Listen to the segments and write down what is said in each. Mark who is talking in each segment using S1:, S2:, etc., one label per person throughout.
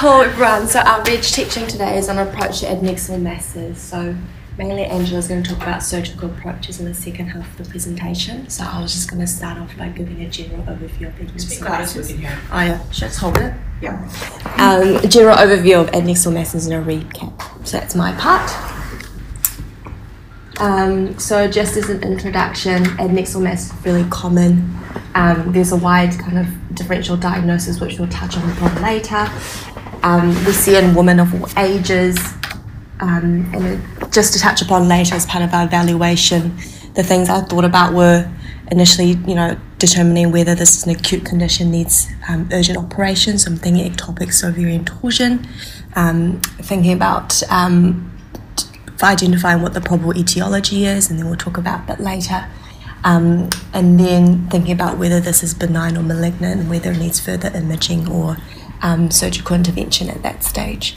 S1: Cool, everyone. So our reg teaching today is on approach to adnexal masses. So mainly Angela's going to talk about surgical approaches in the second half of the presentation. So I was just going to start off by giving a general overview of adnexal masses. Oh yeah, just hold it.
S2: Yeah.
S1: Um, general overview of adnexal masses and a recap. So that's my part. Um, so just as an introduction, adnexal mass is really common. Um, there's a wide kind of differential diagnosis which we'll touch on a bit later. Um, we see in women of all ages, um, and just to touch upon later as part of our evaluation, the things I thought about were initially, you know, determining whether this is an acute condition needs um, urgent operation. So I'm thinking ectopic ovarian torsion, um, thinking about um, identifying what the probable etiology is, and then we'll talk about that later. Um, and then thinking about whether this is benign or malignant and whether it needs further imaging or um, surgical intervention at that stage.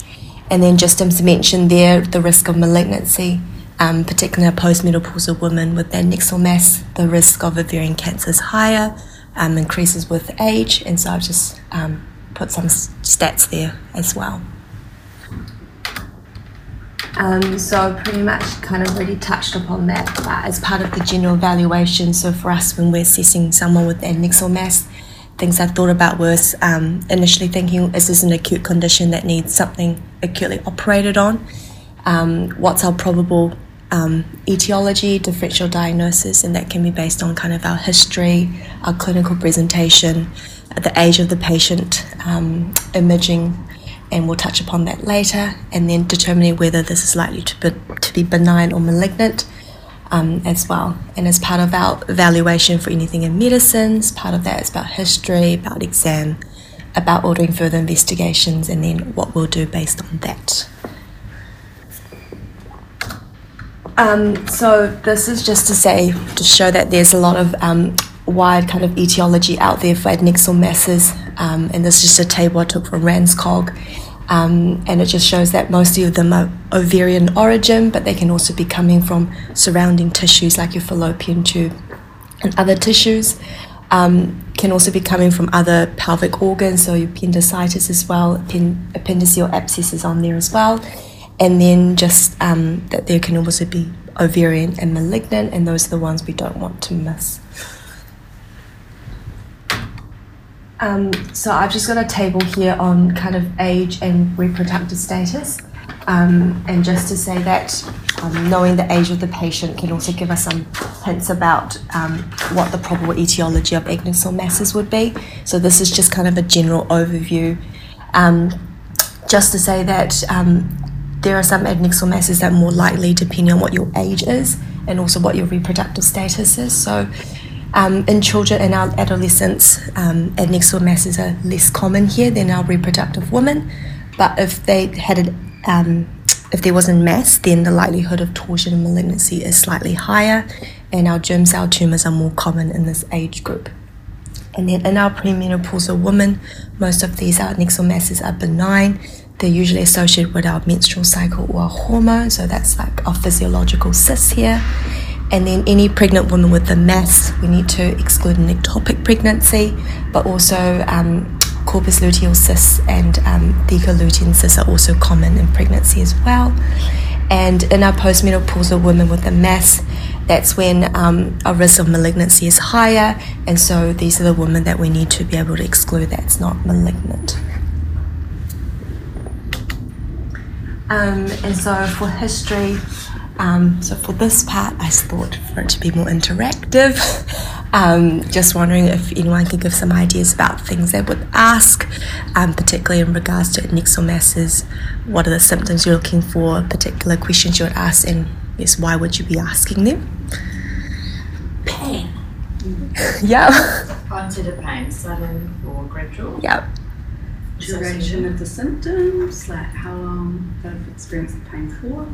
S1: And then just to mention there the risk of malignancy, um, particularly postmenopausal woman with adnexal mass, the risk of ovarian cancer is higher, um, increases with age, and so I've just um, put some stats there as well. Um, so pretty much kind of already touched upon that but as part of the general evaluation. So for us, when we're assessing someone with adnexal mass, things I've thought about was um, initially thinking, is this an acute condition that needs something acutely operated on? Um, what's our probable um, etiology, differential diagnosis, and that can be based on kind of our history, our clinical presentation, the age of the patient, um, imaging, and we'll touch upon that later, and then determining whether this is likely to be, to be benign or malignant um, as well. And as part of our evaluation for anything in medicines, part of that is about history, about exam, about ordering further investigations, and then what we'll do based on that. Um, so this is just to say, to show that there's a lot of um, wide kind of etiology out there for adnexal masses, um, and this is just a table I took from RANZCOG. Um, and it just shows that most of them are ovarian origin, but they can also be coming from surrounding tissues like your fallopian tube and other tissues. Um, can also be coming from other pelvic organs, so your appendicitis as well, appendiceal abscesses on there as well. And then just um, that there can also be ovarian and malignant, and those are the ones we don't want to miss. Um, so I've just got a table here on kind of age and reproductive status. Um, and just to say that um, knowing the age of the patient can also give us some hints about um, what the probable etiology of adnexal masses would be. So this is just kind of a general overview. Um, just to say that um, there are some adnexal masses that are more likely depending on what your age is and also what your reproductive status is. So um, in children and our adolescents, um, adnexal masses are less common here than our reproductive women. But if they had um, if there wasn't mass, then the likelihood of torsion and malignancy is slightly higher, and our germ cell tumors are more common in this age group. And then in our premenopausal women, most of these adnexal masses are benign. They're usually associated with our menstrual cycle or hormone, so that's like our physiological cysts here. And then any pregnant woman with a mass, we need to exclude an ectopic pregnancy, but also um, corpus luteal cysts and um, theca lutein cysts are also common in pregnancy as well. And in our postmenopausal women with a mass, that's when um, our risk of malignancy is higher, and so these are the women that we need to be able to exclude that's not malignant. Um, and so for history, um, so for this part, I thought for it to be more interactive. Um, just wondering if anyone can give some ideas about things they would ask, um, particularly in regards to adnexal masses. What are the symptoms you're looking for? Particular questions you would ask, and yes, why would you be asking them?
S2: Pain.
S1: yeah.
S2: Onset of pain, sudden or gradual.
S1: Yeah.
S3: Duration of the symptoms, like how long they've experienced the pain for.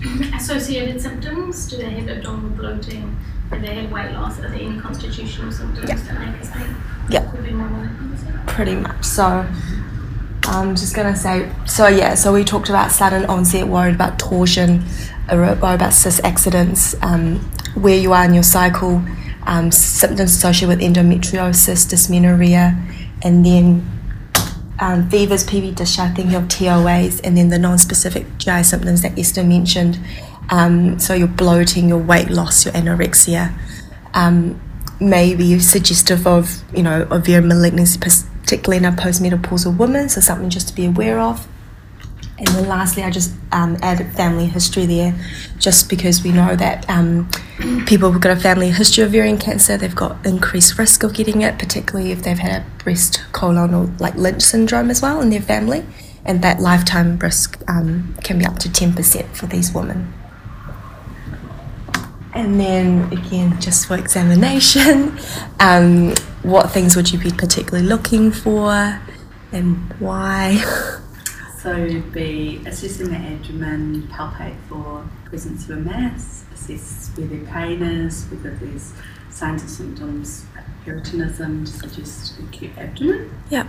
S4: Associated symptoms, do they have abdominal bloating? Do they have weight loss? Are there any constitutional symptoms
S1: Yeah.
S4: that make us think
S1: Yeah.
S4: could be more?
S1: Pretty much. So I'm just gonna say. So yeah. So we talked about sudden onset, worried about torsion, worried about cyst accidents, um, where you are in your cycle, um, symptoms associated with endometriosis, dysmenorrhea, and then um, fevers, PV discharge, thinking of TOAs, and then the non-specific GI symptoms that Esther mentioned. Um, so your bloating, your weight loss, your anorexia, um, maybe suggestive of you know ovarian malignancy, particularly in a postmenopausal woman. So something just to be aware of. And then lastly, I just um, added family history there, just because we know that um, people who've got a family history of ovarian cancer, they've got increased risk of getting it, particularly if they've had a breast colon or like Lynch syndrome as well in their family. And that lifetime risk um, can be up to 10% for these women. And then again, just for examination, um, what things would you be particularly looking for and why?
S3: So you'd be assessing the abdomen, palpate for presence of a mass, assess where their pain is, whether there's signs or symptoms of peritonism to suggest acute abdomen.
S1: Yeah.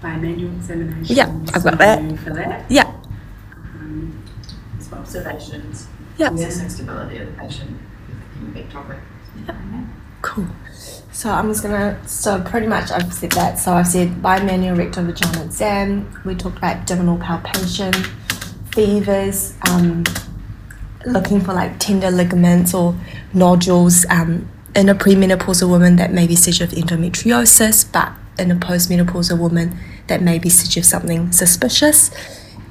S3: Bimanual examination.
S1: Yeah, I've got that.
S3: For that.
S1: Yeah,
S3: Um,
S2: It's observations.
S1: yeah.
S2: Assessing stability of the patient. Thinking big topic.
S1: Cool. So I'm just gonna. So pretty much I've said that. So I've said bimanual rectal vaginal exam. We talked about abdominal palpation, fevers, um, looking for like tender ligaments or nodules um, in a premenopausal woman that may be suggestive of endometriosis, but in a postmenopausal woman that may be suggestive of something suspicious.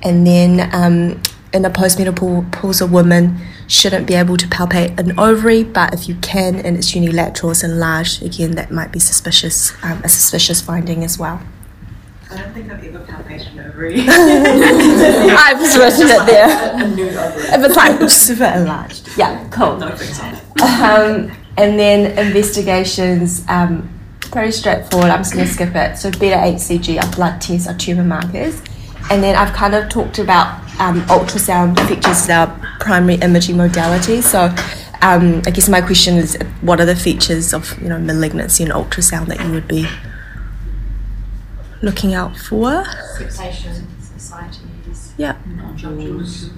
S1: And then um, in a postmenopausal woman, shouldn't be able to palpate an ovary, but if you can and it's unilateral, it's enlarged, again, that might be suspicious, um, a suspicious finding as well.
S5: I don't think I've ever palpated an ovary.
S1: I've just written it there.
S5: a new ovary.
S1: If it's like super enlarged. Yeah, cool.
S5: No.
S1: Um, and then investigations, um, pretty straightforward. I'm just going to skip it. So beta HCG are blood tests, are tumour markers. And then I've kind of talked about um, ultrasound features as our primary imaging modality. So um, I guess my question is, what are the features of you know malignancy in ultrasound that you would be looking out for?
S2: Fixation, ascites,
S1: Yeah,
S2: nodules,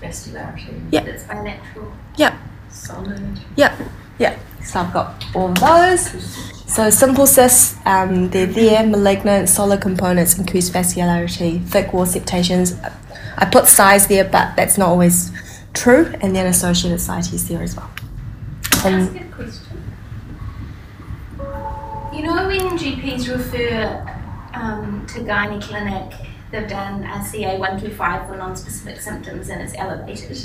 S2: vascularity.
S1: Yeah.
S4: It's bilateral.
S1: yeah,
S2: Solid.
S1: yeah, yeah. So I've got all of those. So simple cysts, um, they're there, malignant, solid components, increased vascularity, thick wall septations. I put size there, but that's not always true. And then associated ascites there as well. And
S4: a good question. You know when GPs refer um, to gynae clinic, they've done a CA125 for non-specific symptoms and it's elevated.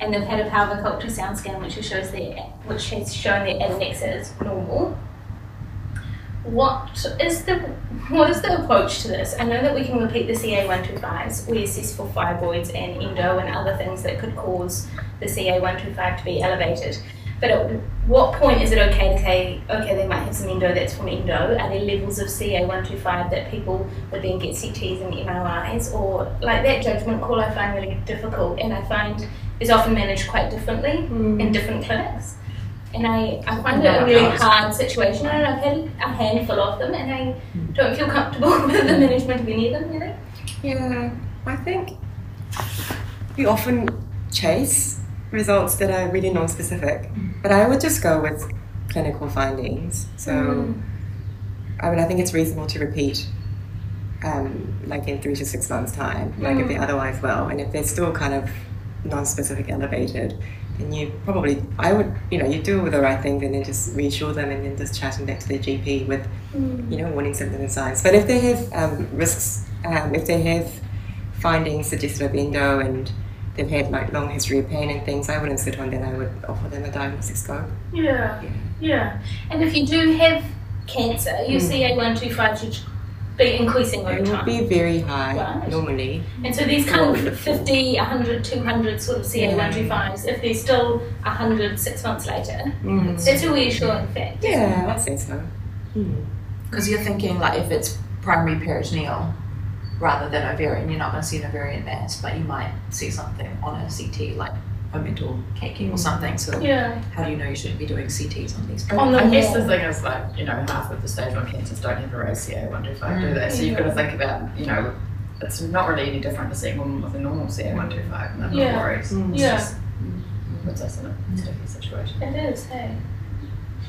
S4: And they've had a pelvic ultrasound scan which shows their, which has shown their adnexa as normal. What is the what is the approach to this? I know that we can repeat the CA125s. We assess for fibroids and endo and other things that could cause the CA125 to be elevated. But at what point is it okay to say, okay, they might have some endo that's from endo? Are there levels of CA125 that people would then get CTs and MRIs? Or like that judgment call I find really difficult and I find is often managed quite differently hmm. in different clinics. And I, I find it a really hard situation. And I've had a handful of them and I hmm. don't feel comfortable with the management of any of them really.
S6: Yeah, I think we often chase results that are really non-specific, hmm. but I would just go with clinical findings. So, I mean, I think it's reasonable to repeat, um, like in three to six months' time, like if they're otherwise well, and if they're still kind of non-specific elevated, then you probably, I would, you know, you do it with the right thing and then just reassure them and then just chatting back to their GP with you know, warning symptoms and signs. But if they have um, risks, um, if they have findings suggestive of endo and they've had like long history of pain and things, I wouldn't sit on that. I would offer them a diagnostic scope.
S4: Yeah, yeah. And if you do have cancer, your CA125 should be increasing over
S6: It will
S4: time.
S6: be very high
S4: Right.
S6: normally.
S4: And so these kind of 50, 100, 200 sort of CA125s, if they're still 100 six months later, mm-hmm. that's a reassuring fact.
S6: Yeah, I'd say so. Hmm.
S5: Because you're thinking like if it's primary peritoneal rather than ovarian, you're not going to see an ovarian mass, but you might see something on a CT like omental caking or something. So
S4: Yeah.
S5: how do you know you shouldn't be doing CTs on these? People?
S4: On the
S2: I guess the thing is like, you know, half of the stage one cancers don't have a raised CA125, do they? So you've mm, got to think about, you know, it's not really any different to seeing women with a normal CA125 and they're
S4: Yeah.
S2: not worries. Mm. It's
S4: Yeah.
S2: just mm, puts us in a sticky situation.
S4: It is, hey.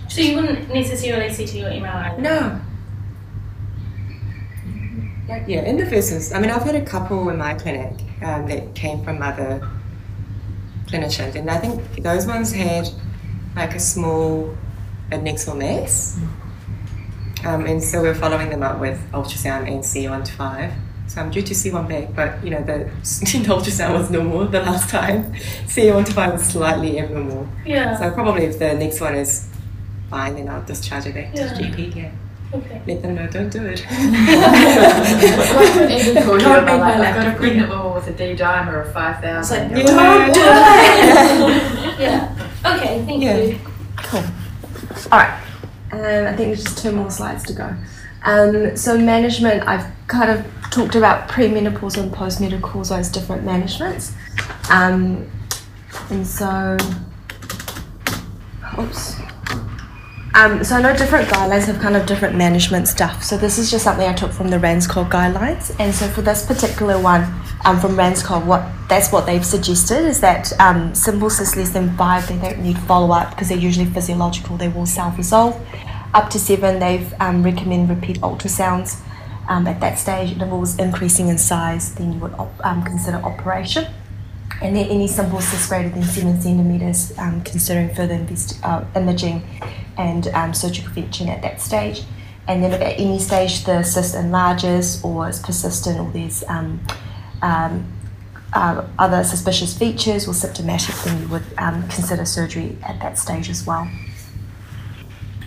S4: So you wouldn't necessarily CT or MRI?
S6: No. Yeah, in the first instance, I mean, I've had a couple in my clinic um, that came from other clinicians, and I think those ones had like a small adnexal mass. Um, and so we're following them up with ultrasound and C1 to 5. So I'm due to see one back, but you know, the, the ultrasound was normal the last time. C1 to 5 was slightly abnormal.
S7: Yeah.
S6: So probably if the next one is fine, then I'll discharge it back
S7: Yeah.
S6: to GP. Yeah.
S7: Okay.
S6: Let them know, don't do it.
S2: Even call you
S5: Can't
S2: about
S5: my
S2: like, I've got a
S5: laptop.
S2: pregnant woman with a D dimer of 5,000.
S5: It's like,
S2: You're
S6: Yeah.
S7: Yeah. Okay, thank
S6: Yeah.
S7: you.
S1: Cool. All right. Um, I think there's just two more slides to go. Um, so management, I've kind of talked about premenopausal and postmenopausal as different managements. Um, and so, oops. Um, so I know different guidelines have kind of different management stuff. So this is just something I took from the RANZCOG guidelines. And so for this particular one um, from RANZCOG, what that's what they've suggested is that um, simple less than five, they don't need follow up because they're usually physiological. They will self resolve. Up to seven, they've um, recommend repeat ultrasounds. Um, at that stage, if it was increasing in size, then you would op- um, consider operation. And then any simple cyst greater than seven centimeters, um, considering further uh, imaging and um, surgical intervention at that stage. And then if at any stage the cyst enlarges or is persistent or there's um, um, uh, other suspicious features or symptomatic, then you would um, consider surgery at that stage as well.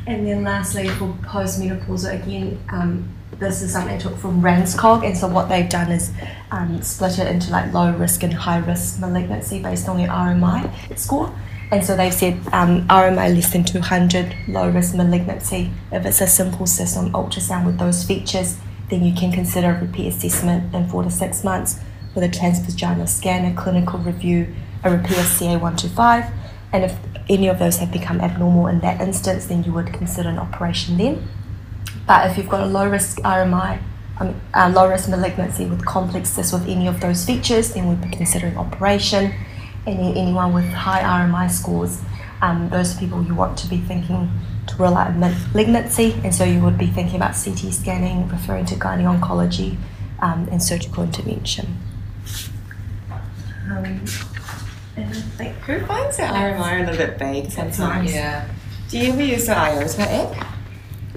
S1: And then lastly, for postmenopausal, again, um, this is something I took from RANZCOG, and so what they've done is um, split it into like low risk and high risk malignancy based on your RMI score. And so they've said um, RMI less than 200, low risk malignancy. If it's a simple cyst on ultrasound with those features, then you can consider a repeat assessment in four to six months with a transvaginal scan, a clinical review, a repeat of CA125. And if any of those have become abnormal in that instance, then you would consider an operation then. But if you've got a low risk RMI, um, uh, low risk malignancy with complex cysts with any of those features, then we'd be considering operation. Any, anyone with high RMI scores, um, those people you want to be thinking to rule out malignancy, and so you would be thinking about CT scanning, referring to gynae oncology, um, and surgical intervention. Um, and I think
S6: Who finds the RMI a little bit vague sometimes?
S5: Yeah.
S6: Do you ever use the IOTA app?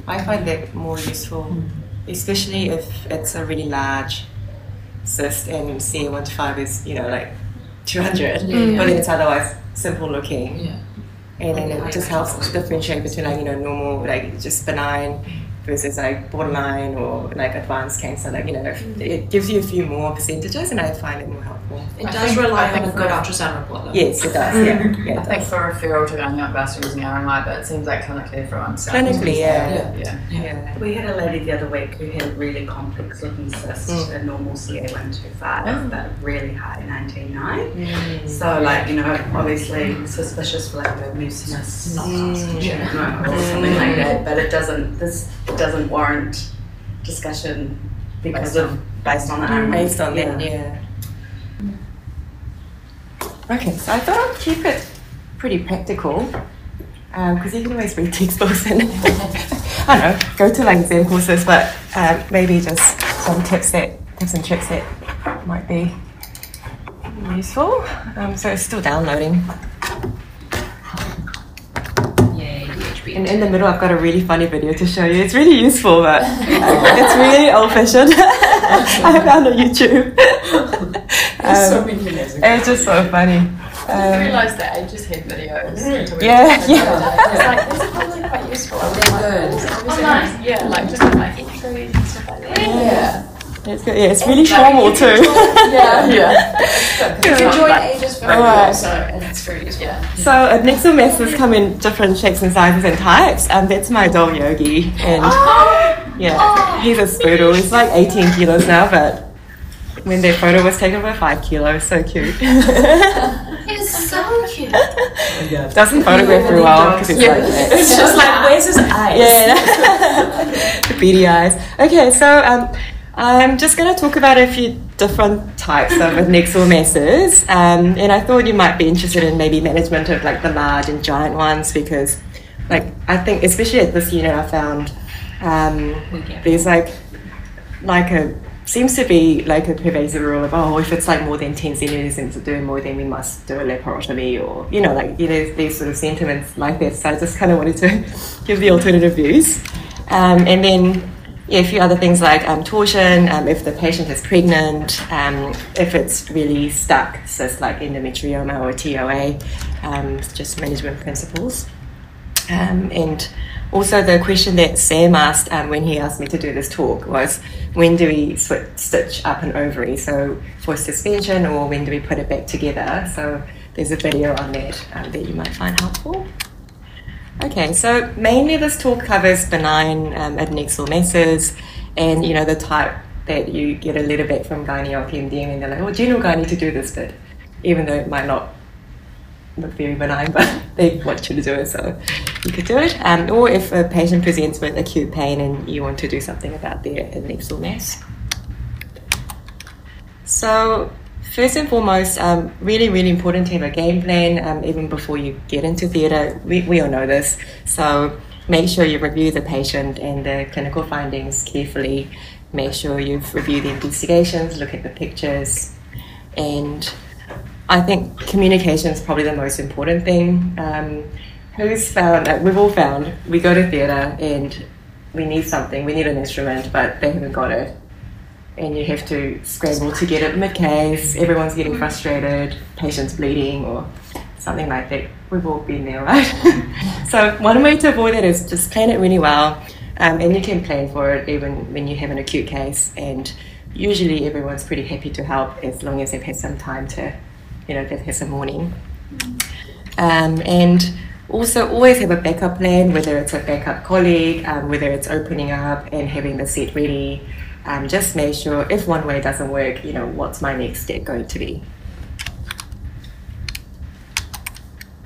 S6: I find that more useful, especially if it's a really large cyst and CA125 is, you know, like 200, mm.
S5: Yeah.
S6: but it's otherwise simple looking.
S5: Yeah.
S6: And then it just helps differentiate between like, you know, normal, like just benign versus like borderline or like advanced cancer. Like, you know, if- it gives you a few more percentages and I find it more helpful.
S5: It
S2: I
S5: does
S2: think-
S5: rely
S2: I
S5: on
S2: think
S5: a good ultrasound report though.
S6: Yes, it does. Yeah, yeah,
S2: I
S6: it
S2: think for referral to going up best using RMI, but it seems like clinically everyone's
S6: Clinically, yeah.
S2: yeah.
S6: Yeah.
S3: We had a lady the other week who had a really complex looking cyst,
S6: Mm.
S3: a normal CA125,
S2: Oh.
S3: but really high 19.9. So, like, you know, obviously suspicious for like a mucinous
S6: Mm.
S3: tumor or something like that, but it doesn't, this doesn't warrant discussion because
S2: Based
S3: of, based on the RMI.
S6: Based on that, yeah. Okay, so I thought I'd keep it pretty practical because you can always read textbooks and I don't know, go to like exam courses, but um, maybe just some tips that tips and tricks that might be useful. Um, so it's still downloading. And in the middle, I've got a really funny video to show you. It's really useful, but it's really old-fashioned. I found on YouTube. Um,
S2: many years
S6: it's just so funny.
S2: I
S6: Um,
S2: realised that Ages Head videos. until we
S6: Yeah,
S2: looked at it
S6: yeah.
S2: the other day. It's like, these are probably quite useful.
S5: They're good.
S2: Oh, nice. Yeah, like just with like entries and stuff like that. Yeah.
S6: It's good. Yeah, it's really formal too.
S2: Yeah, yeah.
S6: You
S2: Enjoy
S5: Enjoy
S2: ages for
S6: Alright.
S2: also, and it's very useful. Yeah.
S6: So adnexal masses come in different shapes and sizes and types. Um, that's my doll Yogi, and yeah, he's a spoodle. He's like 18 kilos now, but when their photo was taken, we're five kilos. So cute.
S4: It's so cute.
S6: Doesn't photograph very well because it's like that.
S5: It's just like, where's his eyes?
S6: Yeah, the beady eyes. Okay, so um, I'm just going to talk about a few different types of adnexal masses, um, and I thought you might be interested in maybe management of like the large and giant ones because, like, I think especially at this unit, I found um, there's like like a seems to be like a pervasive rule of oh if it's like more than 10 centimeters into doing more then we must do a laparotomy or you know like you know these sort of sentiments like that. So I just kind of wanted to give the alternative views. Um, and then yeah, a few other things like um, torsion, um, if the patient is pregnant, um, if it's really stuck, so it's like endometrioma or TOA, um, just management principles. Um, and also the question that Sam asked um, when he asked me to do this talk was, when do we switch, stitch up an ovary? So for suspension or when do we put it back together? So there's a video on that that you might find helpful. Okay, so mainly this talk covers benign um, adnexal masses and, you know, the type that you get a letter back from gynae or PMDM and they're like, oh, general guy need to do this bit, even though it might not look very benign, but they want you to do it, so you could do it. Um, or if a patient presents with acute pain and you want to do something about their adnexal mass. So First and foremost, um, really, really important to have a game plan um, even before you get into theatre. We, we all know this. So make sure you review the patient and the clinical findings carefully. Make sure you've reviewed the investigations, look at the pictures. And I think communication is probably the most important thing. Um, who's found, uh, we've all found, we go to theatre and we need something, we need an instrument, but they haven't got it and you have to scramble to get it mid case, everyone's getting frustrated, patient's bleeding, or something like that. We've all been there, right? so, one way to avoid that is just plan it really well, um, and you can plan for it even when you have an acute case. And usually, everyone's pretty happy to help as long as they've had some time to, you know, they've had some morning. Um, and also, always have a backup plan, whether it's a backup colleague, um, whether it's opening up and having the seat ready um, just make sure if one way doesn't work, you know, what's my next step going to be?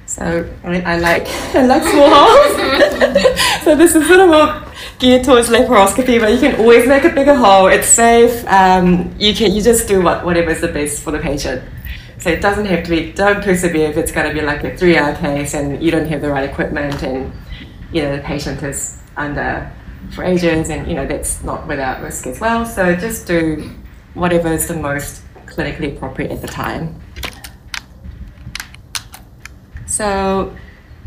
S6: So I, mean, I like I like small holes. so this is sort of more geared towards laparoscopy, but you can always make a bigger hole. It's safe. Um, you can you just do what whatever is the best for the patient. So it doesn't have to be. Don't persevere if it's going to be like a three-hour case and you don't have the right equipment and you know the patient is under for ages, and you know that's not without risk as well. So just do whatever is the most clinically appropriate at the time. So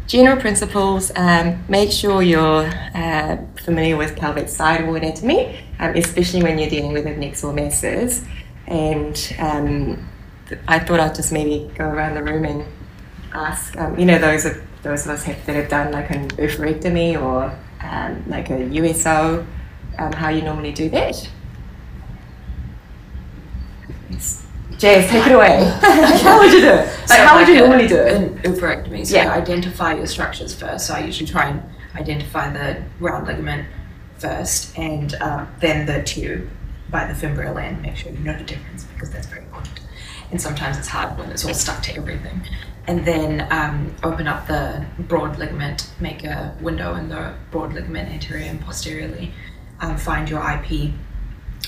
S6: general principles, um, make sure you're uh, familiar with pelvic sidewall anatomy, um, especially when you're dealing with adnexal masses. And um, I thought I'd just maybe go around the room and ask, um, you know, those of, those of us have, that have done like an oophorectomy or um, like a USO, um, how you normally do that. Jazz, take it away. how would you do it? Like, so how like would you a, normally do it?
S5: An oophorectomy. So yeah. identify your structures first. So I usually try and identify the round ligament first, and um, then the tube by the fimbrial end. Make sure you know the difference because that's very important. And sometimes it's hard when it's all stuck to everything and then um, open up the broad ligament, make a window in the broad ligament anterior and posteriorly, um, find your IP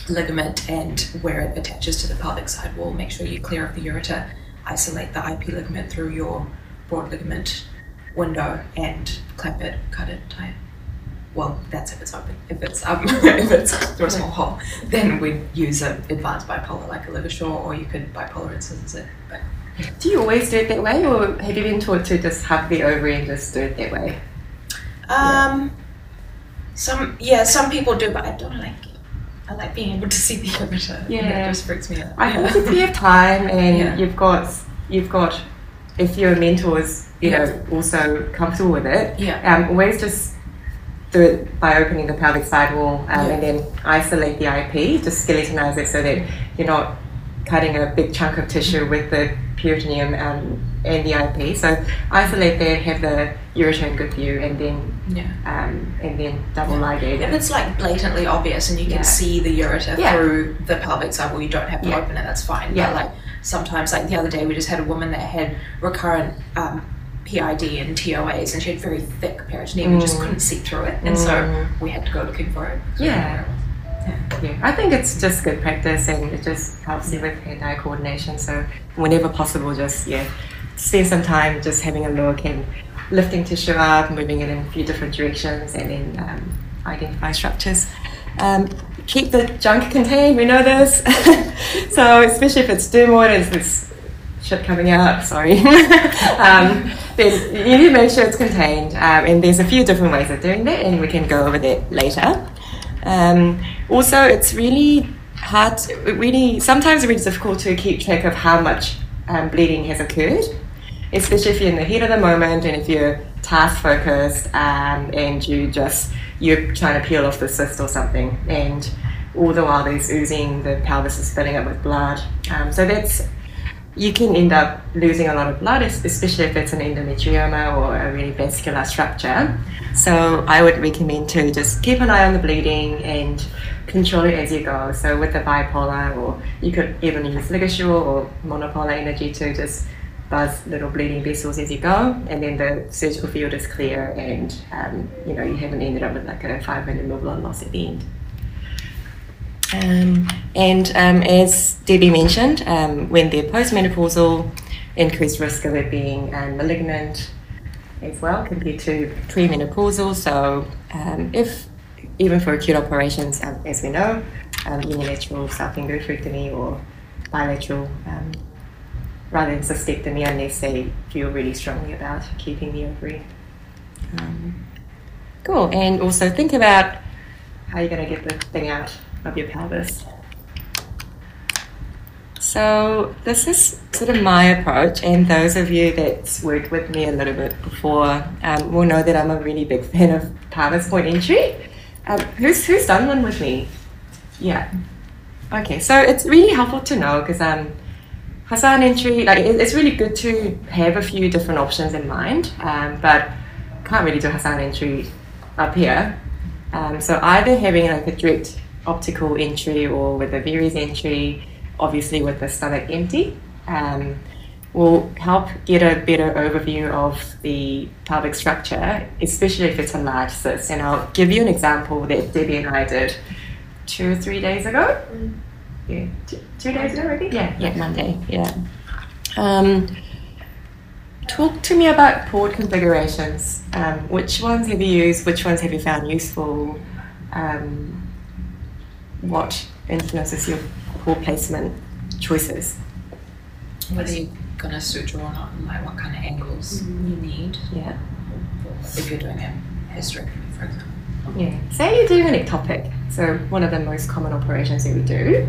S5: ligament and where it attaches to the pelvic side wall. Make sure you clear up the ureter, isolate the IP ligament through your broad ligament window, and clamp it, cut it, tie it. Well, that's if it's open. If it's um, if it's through a small hole, then we'd use an advanced bipolar like a LigaSure, or you could bipolar incise it. But
S6: do you always do it that way, or have you been taught to just hug the ovary and just do it that way?
S5: Um, yeah. some yeah, some people do, but I don't like. It. I like being able to see the ureter. Yeah, it just freaks me out.
S6: I think if you have time and yeah. you've got you've got if your mentor is you yeah. know also comfortable with it,
S5: yeah,
S6: um, always just it by opening the pelvic sidewall um, yeah. and then isolate the IP, just skeletonize it so that you're not cutting a big chunk of tissue with the peritoneum um, and the IP. So isolate that, have the ureter in good view, and then
S5: yeah.
S6: um, and then double ligate
S5: If it's like blatantly obvious and you can yeah. see the ureter yeah. through the pelvic side, well, you don't have to open it. That's fine. Yeah. But like sometimes, like the other day, we just had a woman that had recurrent. Um, PID and TOAs, and she had very thick peritoneum. Mm. We just couldn't see through it, and mm. so we had to go looking for it.
S6: Yeah. Yeah, I think it's just good practice and it just helps you with hand-eye coordination. So whenever possible, just yeah, spend some time just having a look and lifting tissue up, moving it in a few different directions, and then um, identify structures. Um, keep the junk contained. We know this. so especially if it's dermoid, it's shit coming out. Sorry. um, you need to make sure it's contained. Um, and there's a few different ways of doing that, and we can go over that later. Um, also, it's really hard. Really, sometimes really difficult to keep track of how much um, bleeding has occurred, especially if you're in the heat of the moment and if you're task focused um, and you just you're trying to peel off the cyst or something, and all the while there's oozing, the pelvis is filling up with blood. Um, so that's you can end up losing a lot of blood, especially if it's an endometrioma or a really vascular structure. So I would recommend to just keep an eye on the bleeding and control it as you go. So with the bipolar, or you could even use LigaSure or monopolar energy to just buzz little bleeding vessels as you go, and then the surgical field is clear, and um, you know you haven't ended up with like a five minute mil blood loss at the end. Um, and um, as Debbie mentioned, um, when they're postmenopausal, increased risk of it being um, malignant as well compared to premenopausal. So um, if even for acute operations, um, as we know, unilateral salpingo-oophorectomy or bilateral rather than cystectomy unless they feel really strongly about keeping the ovary. cool. And also think about how you're going to get the thing out of your pelvis. So this is sort of my approach, and those of you that's worked with me a little bit before um, will know that I'm a really big fan of Palmer's point entry. Um, who's who's done one with me? Yeah. Okay, so it's really helpful to know because um, Hasson entry, like it, it's really good to have a few different options in mind, um, but can't really do Hasson entry up here. Um, so either having like a direct optical entry or with a Veress entry, obviously with the stomach empty, um, will help get a better overview of the pelvic structure, especially if it's a large cyst. And I'll give you an example that Debbie and I did two or three days ago. Mm. Yeah, two, two days ago, maybe? Yeah, yeah, Monday, yeah. Um, talk to me about port configurations. Um, which ones have you used? Which ones have you found useful? Um, what influences your port placement choices.
S5: Whether you're going to suture or not, and like what kind of angles mm-hmm. you need.
S6: Yeah.
S5: If you're doing a hysterectomy, for example.
S6: Yeah. Say you're doing an ectopic, so one of the most common operations that we do.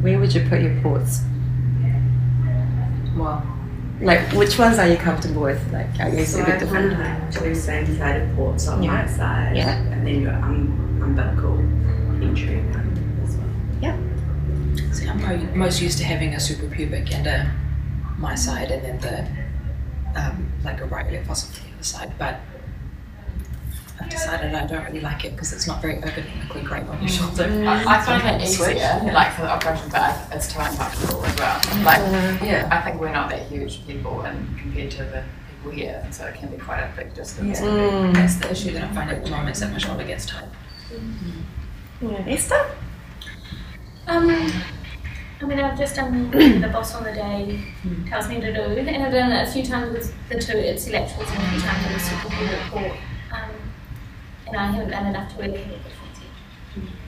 S6: Where would you put your ports?
S5: Well,
S6: like which ones are you comfortable with? Like I guess
S3: so
S6: a bit different.
S3: I two same-sided ports on
S6: yeah.
S3: my side,
S6: yeah.
S3: and then your um, umbilical entry as well.
S6: Yeah.
S5: See, I'm probably most used to having a suprapubic and a my side, and then the um, like a right left fossil on the other side. But I've decided I don't really like it because it's not very ergonomically great on your shoulder.
S2: I, I find it easier, yeah. like for the operation, but it's too uncomfortable as well. Like, yeah, I think we're not that huge people, and compared to the people here, so it can be quite a big distance.
S5: Yeah. Mm. That's the issue that I find finding at the moment is that my shoulder gets tight.
S6: Mm. Yeah, Esther?
S4: Um, I mean, I've just done the boss on the day tells me to do, and I've done it a few times with the two ipsilaterals and a few times with the super report. Um, and I haven't done enough to really get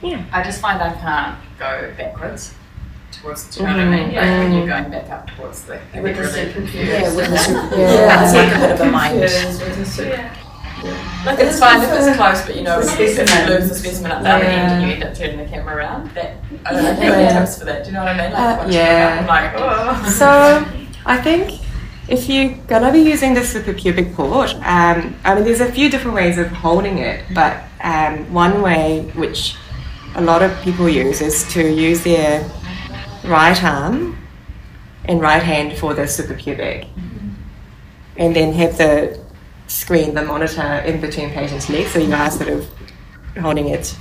S6: the Yeah.
S2: I just find I can't go backwards towards, do you know what I mean? Like when you're going back up towards the,
S3: with the super
S5: Yeah, with the super, yeah, yeah. it's like a bit of a mind.
S2: Yeah. Like it's fine if it's close, but you know, if you lose the specimen at the other end and you end up turning the camera around, that I don't know, any tips for that. Do you know what I mean? Like,
S6: uh, yeah.
S2: I'm like, oh.
S6: So I think if you're gonna be using the suprapubic port, um, I mean, there's a few different ways of holding it, but um, one way which a lot of people use is to use their right arm and right hand for the suprapubic, and then have the screen, the monitor in between patients' legs, so you are sort of holding it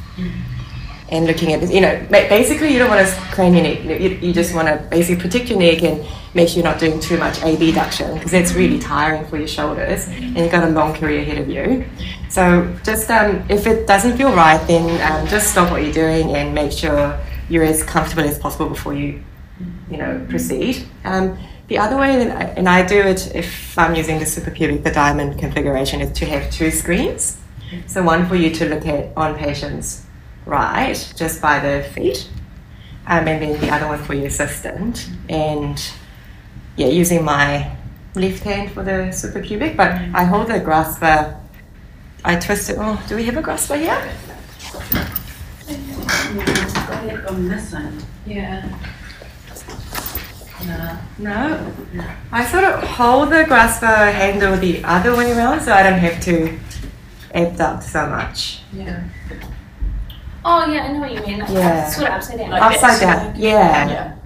S6: and looking at it. You know, basically, you don't want to crane your neck. You, you just want to basically protect your neck and make sure you're not doing too much abduction because that's really tiring for your shoulders and you've got a long career ahead of you. So just um, if it doesn't feel right, then um, just stop what you're doing and make sure you're as comfortable as possible before you, you know, proceed. Um, the other way, that I, and I do it if I'm using the suprapubic, the diamond configuration, is to have two screens. So one for you to look at on patients right, just by the feet, um, and then the other one for your assistant. And yeah, using my left hand for the suprapubic, but I hold the grasper. I twist it. Oh, do we have a grasper here?
S3: Got it on this end.
S5: Yeah. No.
S6: No. I sort of hold the grasper handle the other way around so I don't have to abduct so much.
S5: Yeah.
S4: Oh yeah, I know what you mean. Like,
S6: Yeah.
S4: Sort of upside down.
S5: Like
S6: Upside
S5: this.
S6: down. Yeah.
S2: Yeah.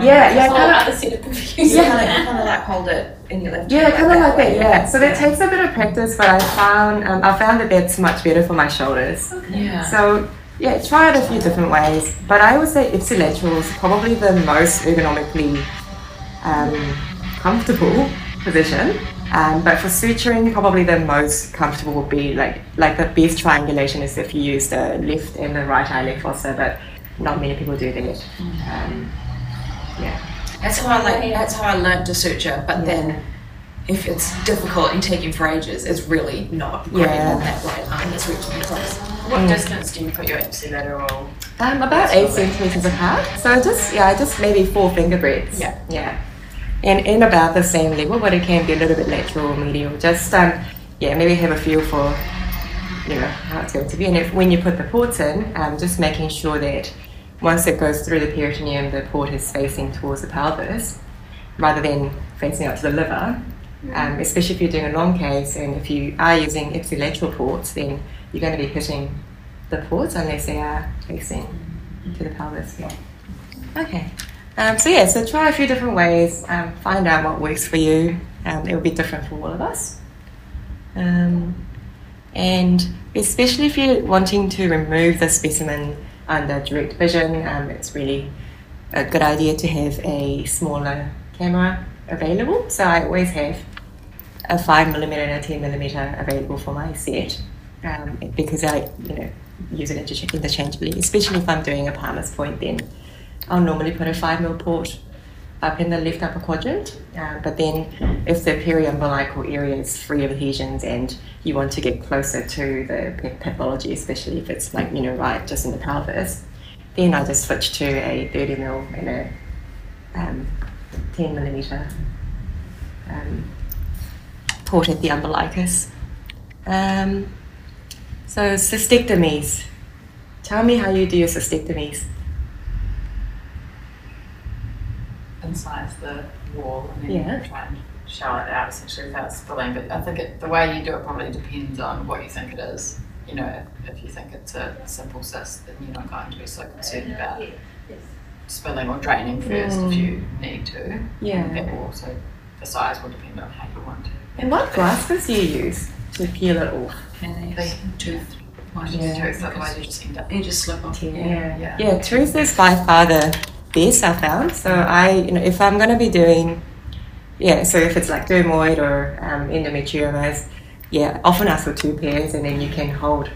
S6: Yeah, yeah, kind of.
S4: other set of confusing.
S6: Yeah.
S5: Kind of like hold it in your left
S6: Yeah,
S5: hand.
S6: kind of like that. Yeah. So that takes a bit of practice, but I found um, I found that that's much better for my shoulders.
S5: Yeah.
S6: So yeah, try it a few different ways. But I would say ipsilateral is probably the most ergonomically um, comfortable position. Um, but for suturing, probably the most comfortable would be like like the best triangulation is if you use the left and the right eye fossa, but not many people do that. Um, yeah.
S5: That's how I like. That's how I learned to suture. But then, if it's difficult and taking for ages, it's really not great
S6: Yeah.
S5: on that right arm. It's reaching across.
S2: What
S6: Mm.
S2: distance do you put your ipsilateral?
S6: Um, about eight centimeters apart. So just yeah, just maybe four finger breadths.
S2: Yeah.
S6: Yeah. And in about the same level, but it can be a little bit lateral or medial. Just um, yeah, maybe have a feel for you know how it's going to be. And if when you put the ports in, um, just making sure that once it goes through the peritoneum, the port is facing towards the pelvis rather than facing out to the liver. Um, especially if you're doing a long case and if you are using ipsilateral ports, then you're going to be hitting the ports unless they are facing to the pelvis. Yeah. Okay. Um, so yeah, so try a few different ways. Um, find out what works for you. Um, it will be different for all of us. Um, and especially if you're wanting to remove the specimen under direct vision, um, it's really a good idea to have a smaller camera available. So I always have a five millimeter and a ten millimeter available for my set um, because I, you know, use it intercha- interchangeably. Especially if I'm doing a Palmer's point, then I'll normally put a five mil port up in the left upper quadrant. Uh, but then, if the periumbilical area is free of adhesions and you want to get closer to the pathology, especially if it's like you know right just in the pelvis, then I just switch to a 30 mil and a um, 10 millimeter um, port at the umbilicus. Um, so cystectomies. Tell me how you do your cystectomies.
S2: Incise the wall and then
S6: Yeah.
S2: try and shower it out essentially without spilling. But I think it, the way you do it probably depends on what you think it is. You know, if, if you think it's a simple cyst, then you're not going to be so concerned about spilling or draining first if you mm. need to.
S6: Yeah.
S2: That will also, the size will depend on how you want to.
S6: And what graspers do you use to peel it off?
S5: And
S2: They-
S5: they tooth.
S6: Yeah.
S2: tooth, otherwise you just end up.
S5: You just slip off.
S6: Yeah.
S2: Yeah.
S6: Yeah, truth is by far the best I found. So I, you know, if I'm going to be doing, yeah, so if it's like dermoid or um, endometriomas, yeah, often ask for two pairs and then you can hold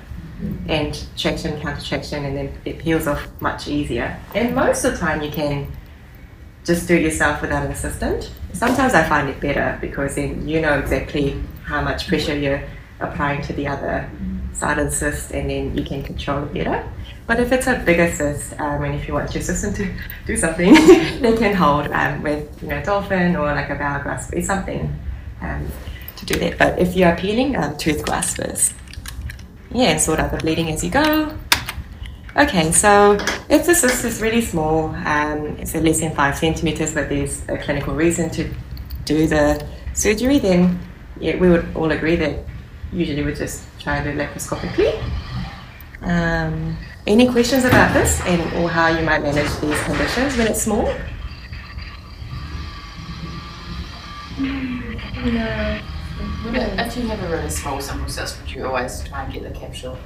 S6: and traction, counter traction, and then it peels off much easier. And most of the time you can just do it yourself without an assistant. Sometimes I find it better because then you know exactly how much pressure you're applying to the other side of the cyst and then you can control it better. But if it's a bigger cyst, um, and if you want your assistant to do something, they can hold um, with you know dolphin or like a bow grasp or something um, to do that. But if you are peeling, um, tooth graspers. Yeah, sort out the bleeding as you go. Okay, so if the cyst is really small, um, it's less than five centimeters, but there's a clinical reason to do the surgery, then yeah, we would all agree that usually we just try to do laparoscopically. Um, any questions about this and or how you might manage these conditions when it's small?
S2: Would it, if you have a really small sample cyst, would you always try and get the capsule,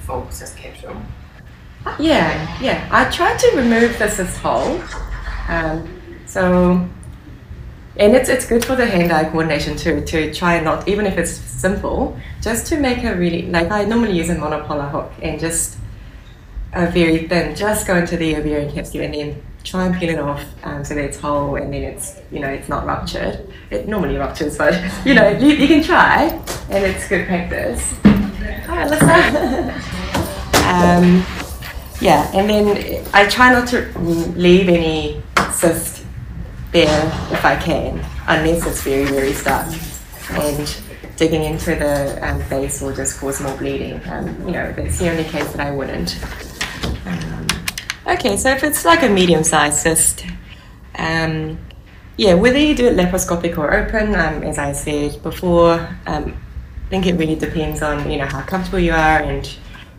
S2: full cyst capsule?
S6: Yeah, yeah. I tried to remove the cyst hole. Um, so, and it's it's good for the hand-eye coordination too. To try and not, even if it's simple, just to make a really like I normally use a monopolar hook and just a very thin, just go into the ovarian capsule and then try and peel it off um, so that it's whole and then it's you know it's not ruptured. It normally ruptures, but you know you, you can try and it's good practice. Hi, Alyssa. Um, yeah, and then I try not to leave any cyst there if I can, unless it's very, very stuck. And digging into the um, base will just cause more bleeding. Um, you know, that's the only case that I wouldn't. Um, okay, so if it's like a medium sized cyst, um, yeah, whether you do it laparoscopic or open, um, as I said before, I think it really depends on you know how comfortable you are and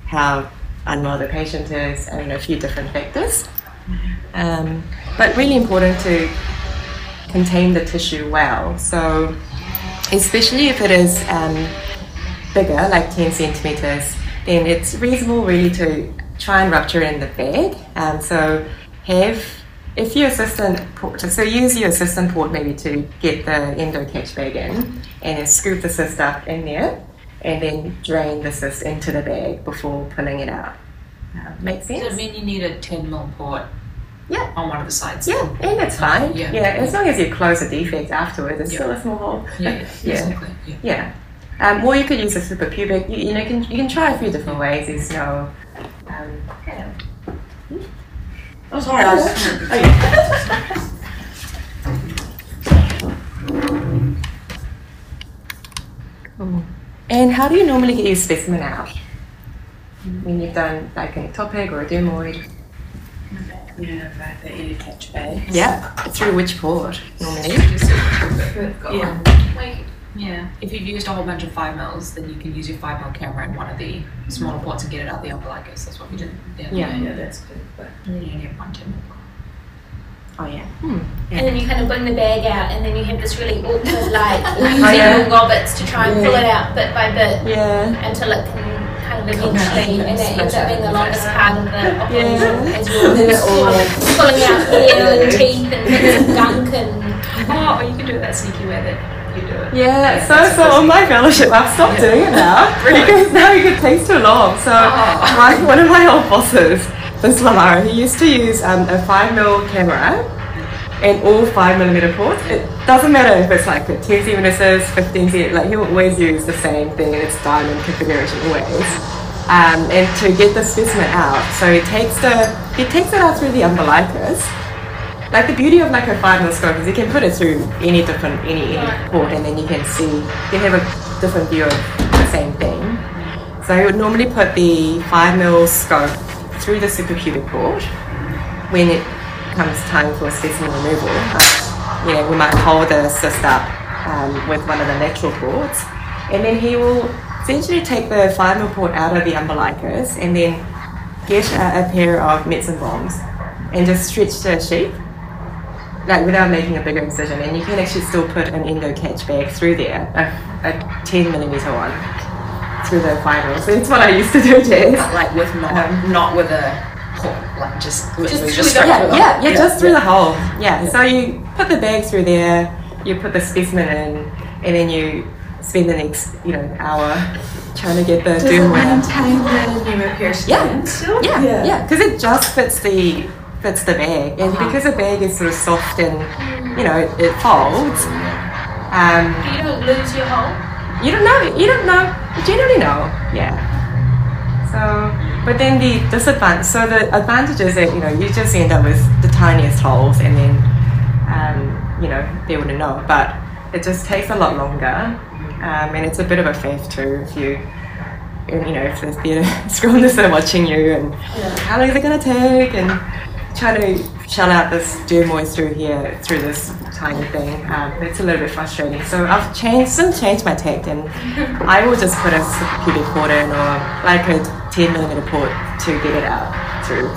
S6: how unwell the patient is, and a few different factors. But really important to contain the tissue well. So, especially if it is um, bigger, like 10 centimeters, then it's reasonable really to try and rupture it in the bag. Um, so, have if your assistant port, so use your assistant port maybe to get the endo catch bag in, and then scoop the cyst up in there, and then drain the cyst into the bag before pulling it out. Uh, make sense?
S5: it mean you need a 10 mil port
S6: Yeah.
S5: on one of the sides?
S6: Yeah, and it's fine.
S5: Yeah.
S6: Yeah, as long as you close the defect afterwards, it's
S5: Yeah.
S6: still a small hole.
S5: Yeah, yeah,
S6: Yeah.
S5: exactly. Yeah.
S6: Yeah. Um, or you could use a suprapubic. You, you know, you can you can try a few different ways. There's no. Um,
S5: Oh, sorry. I was-
S6: Cool. And how do you normally get your specimen out? When you've done like an ectopic or a dermoid?
S3: You the Endo Catch bag.
S6: Yeah. Through which port normally?
S3: Yeah.
S5: Yeah. If you've used a whole bunch of five mils, then you can use your five mil camera in one of the smaller ports and get it out the umbilicus. That's what we did. the other
S6: Yeah.
S5: day.
S3: Yeah, that's good. But
S5: you only have one 10 mil.
S6: Oh yeah. Hmm.
S4: And then you kind of bring the bag out, and then you have this really awkward, like, using
S6: yeah.
S4: your gobbets to try and pull it out bit by bit
S6: Yeah.
S4: until it can kind of eventually, and it ends up being the longest part of the operation
S6: Yeah.
S4: as well.
S6: Then it all-
S4: Pulling out hair and teeth and bits of gunk and
S5: Oh, or you can do it that sneaky way that you do it.
S6: Yeah, so so on my fellowship, I've stopped doing it now because now it takes too long. So
S5: Oh.
S6: my, one of my old bosses, this Lamara, he used to use um, a five mil camera and all five millimeter ports. It doesn't matter if it's like a 10 centimeters, 15 centimeters, like he'll always use the same thing in its diamond configuration always. Um, and to get the specimen out, so it takes the he takes it out through the umbilicus. Like the beauty of like a five mil scope is you can put it through any different any, any port and then you can see you can have a different view of the same thing. So I would normally put the five mil scope through the suprapubic port when it comes time for specimen removal. Uh, you know, we might hold the cyst up um, with one of the lateral ports, and then he will essentially take the mil port out of the umbilicus and then get a, a pair of Metzenbaums and just stretch the shape like without making a bigger incision, and you can actually still put an endo catch bag through there, a, a 10 millimeter one, through the fibre. So that's what I used to do, Jess.
S5: But like with not,
S6: Um,
S5: not with a port, like just literally
S4: through
S5: just
S4: the
S6: Yeah,
S5: through the
S6: yeah,
S5: hole.
S6: yeah, just through the hole. Yeah. So you put the bag through there, you put the specimen in, and then you spend the next, you know, hour trying to get the
S3: does
S6: doom
S3: maintain the pneumoperitoneum
S6: Yeah.
S3: still?
S6: Yeah, yeah, because it just fits the fits the bag, and because the bag is sort of soft and you know it, it folds. Um,
S4: you don't lose your hole.
S6: you don't know. You don't know. You generally know. Yeah. So, but then the disadvantage. So the advantage is that you know you just end up with the tiniest holes, and then um, you know they wouldn't know. But it just takes a lot longer, um, and it's a bit of a faff too if you. And, you know, if the theatre scrolls are watching you, and how long is it going to take, and trying to shell out this dermoid through here through this tiny thing. Um, it's a little bit frustrating. So I've changed, since changed my tact, and I will just put a pubic port in or like a 10 millimeter port to get it out through.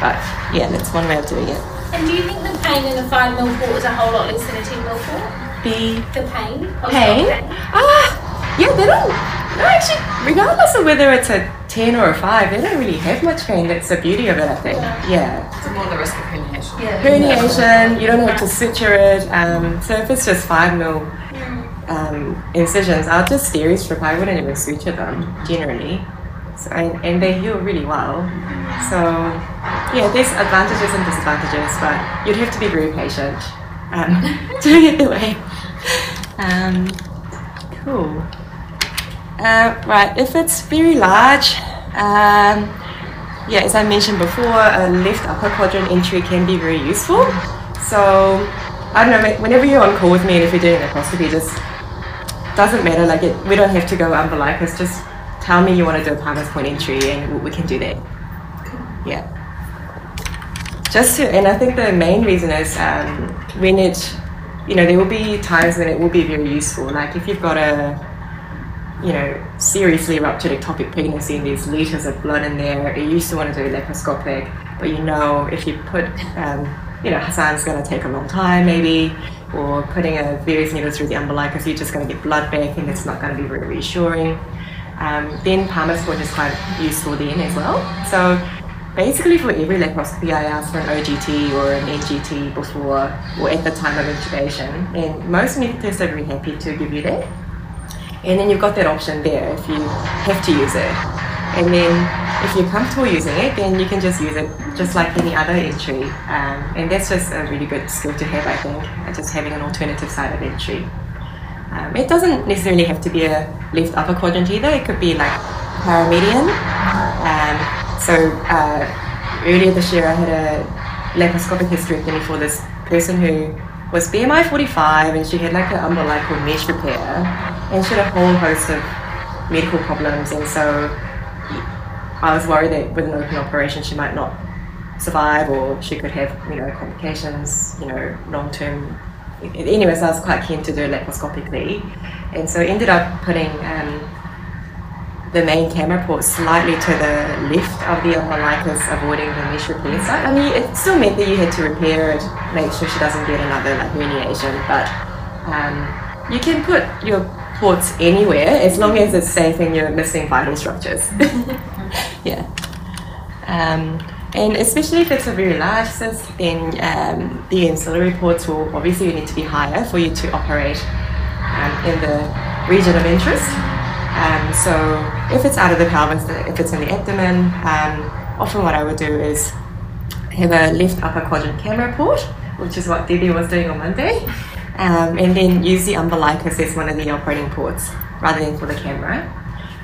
S6: But yeah, that's one way of doing it.
S4: And do you think the pain in a 5 mil port is a whole lot less than a 10 mil port?
S6: The
S4: The pain?
S6: pain? Ah, yeah, they don't. No, actually, regardless of whether it's a 10 or a 5, they don't really have much pain. That's the beauty of it, I think. Yeah.
S2: It's more the risk of herniation.
S6: herniation, you don't have to suture it. Um, so if it's just five mil um, incisions, I'll just steri strip. I wouldn't even suture them generally. So, and, and they heal really well. So yeah, there's advantages and disadvantages, but you'd have to be very patient um, to get the way. Um, cool. Uh, right, if it's very large, Um, yeah, as I mentioned before, a left upper quadrant entry can be very useful. So I don't know, whenever you're on call with me and if you're doing laparoscopy, just doesn't matter. Like it, we don't have to go umbilicus. Just tell me you want to do a Palmer's point entry, and we can do that. Yeah. Just to, and I think the main reason is um, when it, you know, there will be times when it will be very useful. Like if you've got a, you know, seriously ruptured ectopic pregnancy and there's liters of blood in there, you used to want to do laparoscopic, but you know if you put, um, you know, Hasson's going to take a long time maybe, or putting a Veress needles through the umbilicus, you're just going to get blood back and it's not going to be very reassuring. Um, then Palmer's is quite useful then as well. So basically for every laparoscopy I ask for an OGT or an NGT before or at the time of intubation and most anaesthetists are very happy to give you that. And then you've got that option there if you have to use it. And then if you're comfortable using it, then you can just use it just like any other entry. Um, and that's just a really good skill to have, I think, just having an alternative side of entry. Um, it doesn't necessarily have to be a left upper quadrant either. It could be like paramedian. Um, so uh, earlier this year, I had a laparoscopic hysterectomy for this person who was BMI 45 and she had like an umbilical mesh repair and she had a whole host of medical problems. And so I was worried that with an open operation she might not survive or she could have, you know, complications, you know, long term anyways, I was quite keen to do it laparoscopically, and so ended up putting um, the main camera port slightly to the left of the umbilicus, avoiding the mesh repair site. I mean, it still meant that you had to repair it, make sure she doesn't get another like herniation, but um, you can put your ports anywhere as long as it's safe and you're missing vital structures. yeah. Um, and especially if it's a very large cyst, then um, the ancillary ports will obviously need to be higher for you to operate um, in the region of interest. Um, so if it's out of the pelvis, if it's in the abdomen, um, often what I would do is have a left upper quadrant camera port, which is what Debbie was doing on Monday, um, and then use the umbilicus as one of the operating ports rather than for the camera.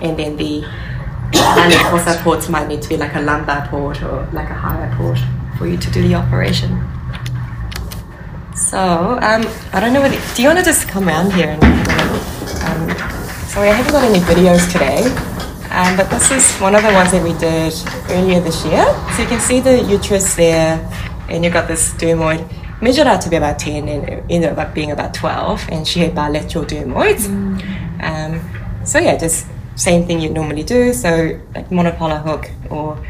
S6: And then the of ports might need to be like a lumbar port or like a higher port for you to do the operation. So, um, I don't know do you want to just come around here and um, sorry, I haven't got any videos today, um, but this is one of the ones that we did earlier this year. So you can see the uterus there, and you've got this dermoid measured out to be about 10 and ended up being about 12, and she had bilateral dermoids. Um, so yeah, just same thing you'd normally do. So like monopolar hook or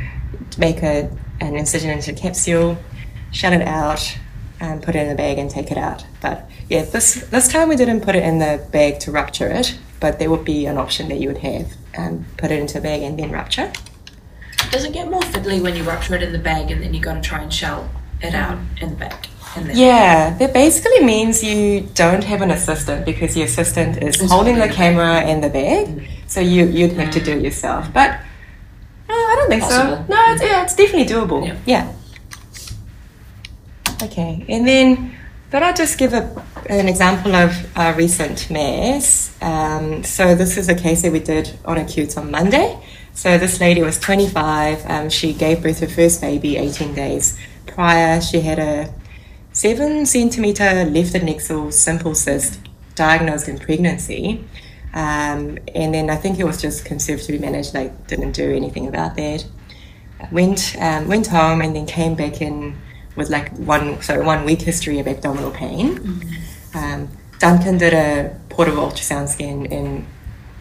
S6: make a, an incision into a capsule, shut it out, and put it in a bag and take it out. But yeah, this this time we didn't put it in the bag to rupture it, but there would be an option that you would have and put it into a bag and then rupture.
S5: Does it get more fiddly when you rupture it in the bag and then you got to try and shell it out in the bag?
S6: Yeah, that basically means you don't have an assistant because your assistant is holding the camera and the bag, so you you'd have to do it mm. yourself. But no, I don't think so. No, it's, yeah, it's definitely doable.
S5: Yeah.
S6: Yeah. Okay, and then but I'll just give a, an example of a recent mass. Um, so this is a case that we did on acute on Monday. So this lady was 25. Um, she gave birth her first baby 18 days prior. She had a seven centimeter left adnexal simple cyst diagnosed in pregnancy. Um, and then I think it was just conservatively managed, They didn't do anything about that. Went um, went home and then came back in like one so one week history of abdominal pain. Um, Duncan did a portable ultrasound scan in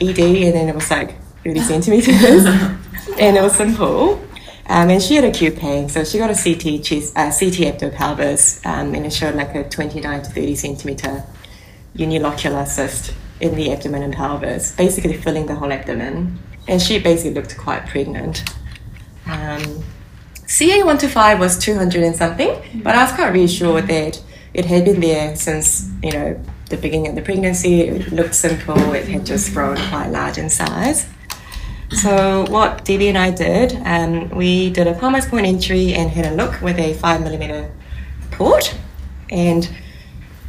S6: ED and then it was like 30 centimeters and it was simple. Um, and she had acute pain, so she got a CT chest, uh, CT ectopelvis, um, and it showed like a 29 to 30 centimeter unilocular cyst in the abdomen and pelvis, basically filling the whole abdomen. And she basically looked quite pregnant. Um, CA125 was 200 and something, but I was quite reassured that it had been there since, you know, the beginning of the pregnancy. It looked simple, it had just grown quite large in size. So what Debbie and I did, um, we did a Palmer's point entry and had a look with a five millimeter port, and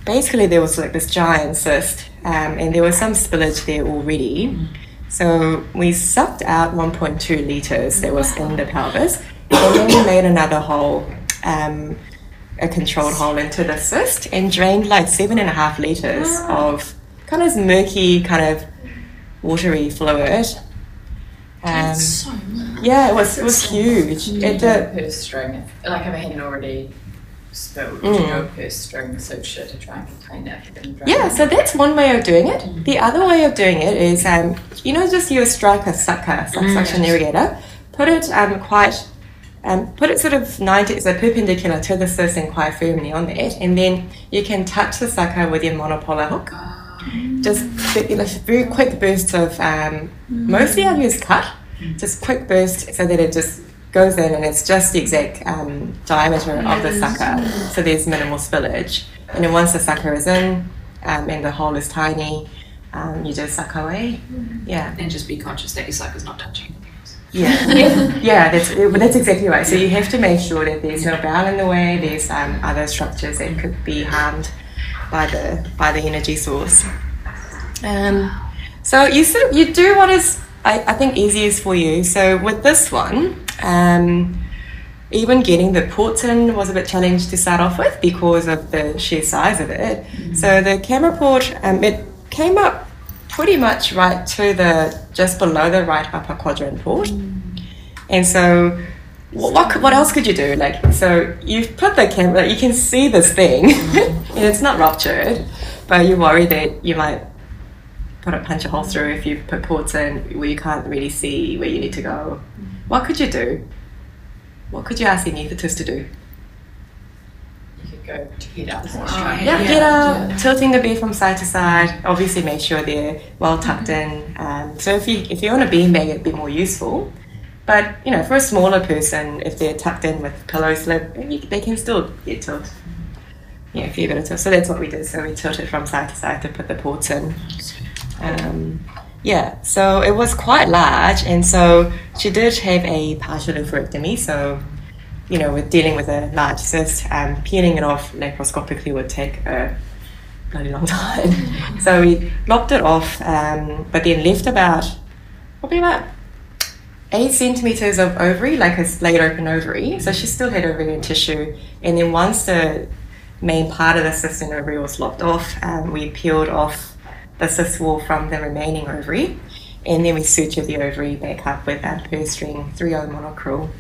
S6: basically there was like this giant cyst, um, and there was some spillage there already. So we sucked out 1.2 liters that was in the pelvis, and then we made another hole, um, a controlled hole into the cyst, and drained like seven and a half liters of kind of murky, kind of watery fluid. Um,
S5: so much.
S6: yeah, it was it was huge. It,
S2: the
S6: uh,
S2: purse string, like if it hadn't already spilled,
S6: Mm.
S2: you know, purse string suture to try and contain it. and drain
S6: Yeah, so that's one way of doing it. The other way of doing it is, um, you know, just use a sucker, suck- suction irrigator. Put it um, quite, um, put it sort of 90, so perpendicular to the cyst and quite firmly on that. And then you can touch the sucker with your monopolar hook. Just very quick bursts of, um, mostly I use cut, just quick burst so that it just goes in and it's just the exact um, diameter of the sucker, so there's minimal spillage. And then once the sucker is in um, and the hole is tiny, um, you just suck away. Yeah,
S5: And just be conscious that your sucker's not touching.
S6: Yeah, yeah. That's that's exactly right. So you have to make sure that there's no bowel in the way. There's um, other structures that could be harmed by the by the energy source. Um, so you sort of you do what is I, I think easiest for you. So with this one, um, even getting the ports in was a bit challenging to start off with because of the sheer size of it. So the camera port, um, it came up pretty much right to the just below the right upper quadrant port. Mm. And so, what, what, what else could you do? Like, so you've put the camera, you can see this thing, and it's not ruptured, but you worry that you might put a punch a hole through if you put ports in where you can't really see where you need to go. Mm. What could you do? What could you ask the anaesthetist to do?
S2: You go to head up.
S6: Yeah, get up, tilting the bed from side to side. Obviously, make sure they're well tucked in. Um, so if you if you're on a beanbag, it'd be more useful. But you know, for a smaller person, if they're tucked in with pillow slip, you, they can still get tilt. Yeah, if you got a tilt. So that's what we did. So we tilted from side to side to put the ports in. Um, yeah, so it was quite large, and so she did have a partial oophorectomy. So, you know, with dealing with a large cyst, um, peeling it off laparoscopically would take a bloody long time. so we lopped it off, um, but then left about probably about eight centimeters of ovary, like a laid open ovary. So she still had ovarian tissue, and then once the main part of the cyst and ovary was lopped off, um, we peeled off the cyst wall from the remaining ovary, and then we sutured the ovary back up with a purse string 3 Monocryl.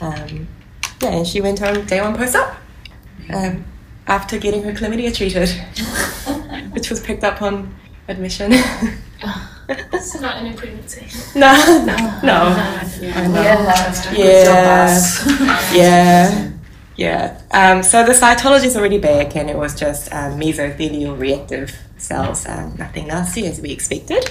S6: Um, yeah, and she went home day one post op um, after getting her chlamydia treated, which was picked up on admission.
S7: So not in a pregnancy.
S6: no, no, no. I know.
S2: Yeah.
S6: Yeah. Yeah. Yeah. Um, so the cytology is already back, and it was just um, mesothelial reactive cells, um, nothing nasty as we expected.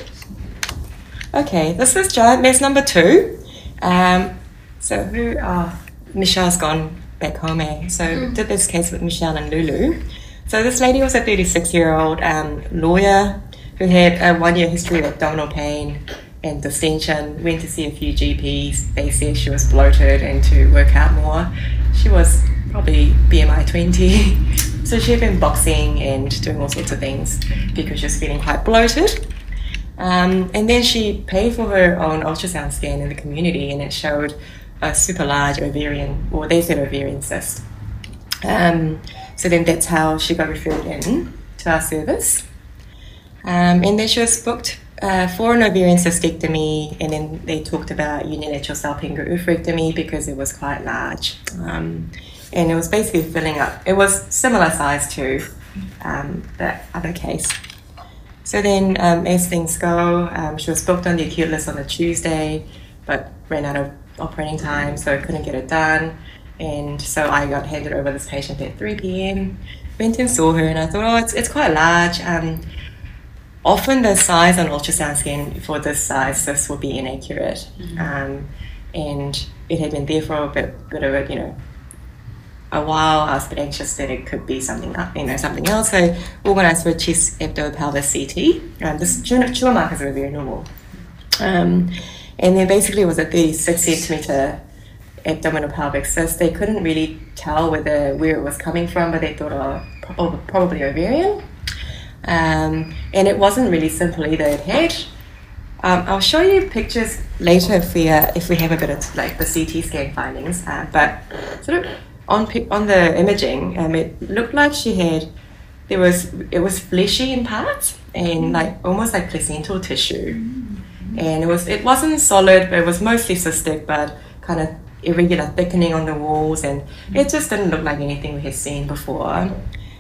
S6: Okay, this is giant mess number two. Um, so who? Oh, Michelle's gone back home. Eh? So did this case with Michelle and Lulu. So this lady was a 36 year old um, lawyer who had a one year history of abdominal pain and distension. Went to see a few GPs. They said she was bloated and to work out more. She was probably BMI 20. so she had been boxing and doing all sorts of things because she was feeling quite bloated. Um, and then she paid for her own ultrasound scan in the community, and it showed a super large ovarian, or they said ovarian cyst. Um, so then that's how she got referred in to our service. Um, and then she was booked uh, for an ovarian cystectomy, and then they talked about unilateral salpingo oophorectomy because it was quite large. Um, and it was basically filling up. It was similar size to um, the other case. So then, um, as things go, um, she was booked on the acute list on a Tuesday, but ran out of operating time, so I couldn't get it done. And so I got handed over this patient at 3 p.m. Went and saw her, and I thought, oh, it's, it's quite large. Um, often the size on ultrasound scan for this size this will be inaccurate. Um, and it had been there for a bit, bit of a, you know, a while. I was a bit anxious that it could be something, you know, something else. So organised for a chest ectopelvis CT. Um, this tumor, tumor markers were very normal. Um, and then basically it was a 36 centimeter abdominal pelvic cyst. They couldn't really tell whether where it was coming from, but they thought, oh, prob- probably ovarian. Um, and it wasn't really simple either. It had Um, I'll show you pictures later if we uh, if we have a bit of like the CT scan findings. Uh, but sort of on on the imaging, um, it looked like she had there was it was fleshy in parts and like almost like placental tissue, and it was it wasn't solid, but it was mostly cystic, but kind of irregular thickening on the walls, and it just didn't look like anything we had seen before.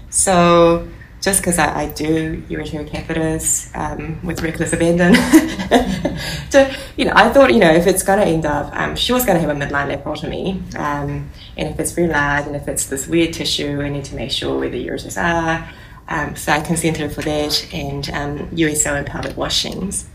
S6: So just because I, I do urinary catheters um, with reckless abandon, so, you know, I thought, you know, if it's going to end up, um, she was going to have a midline laparotomy, um, and if it's very large and if it's this weird tissue, I need to make sure where the ureters are. Um, so I consented for that and um, USO and pelvic washings.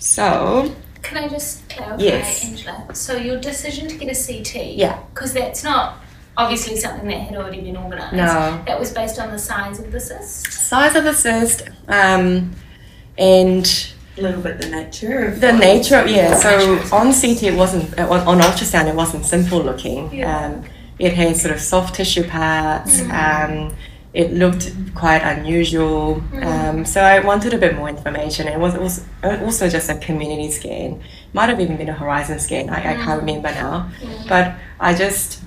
S6: So,
S4: Can I just clarify,
S6: Yes.
S4: Angela? So your decision to get a CT,
S6: Yeah.
S4: because that's not obviously something that had already been organised.
S6: No.
S4: That was based on the size of the cyst.
S6: size of the cyst um, and
S3: A little bit the nature of
S6: The
S3: what-
S6: nature, yeah. So on CT, it wasn't uh, on, on ultrasound. It wasn't simple looking.
S4: Yeah.
S6: Um, it had sort of soft tissue parts. Um, it looked quite unusual. Um, so I wanted a bit more information. It was also, also just a community scan. Might have even been a horizon scan. I, I can't remember now. But I just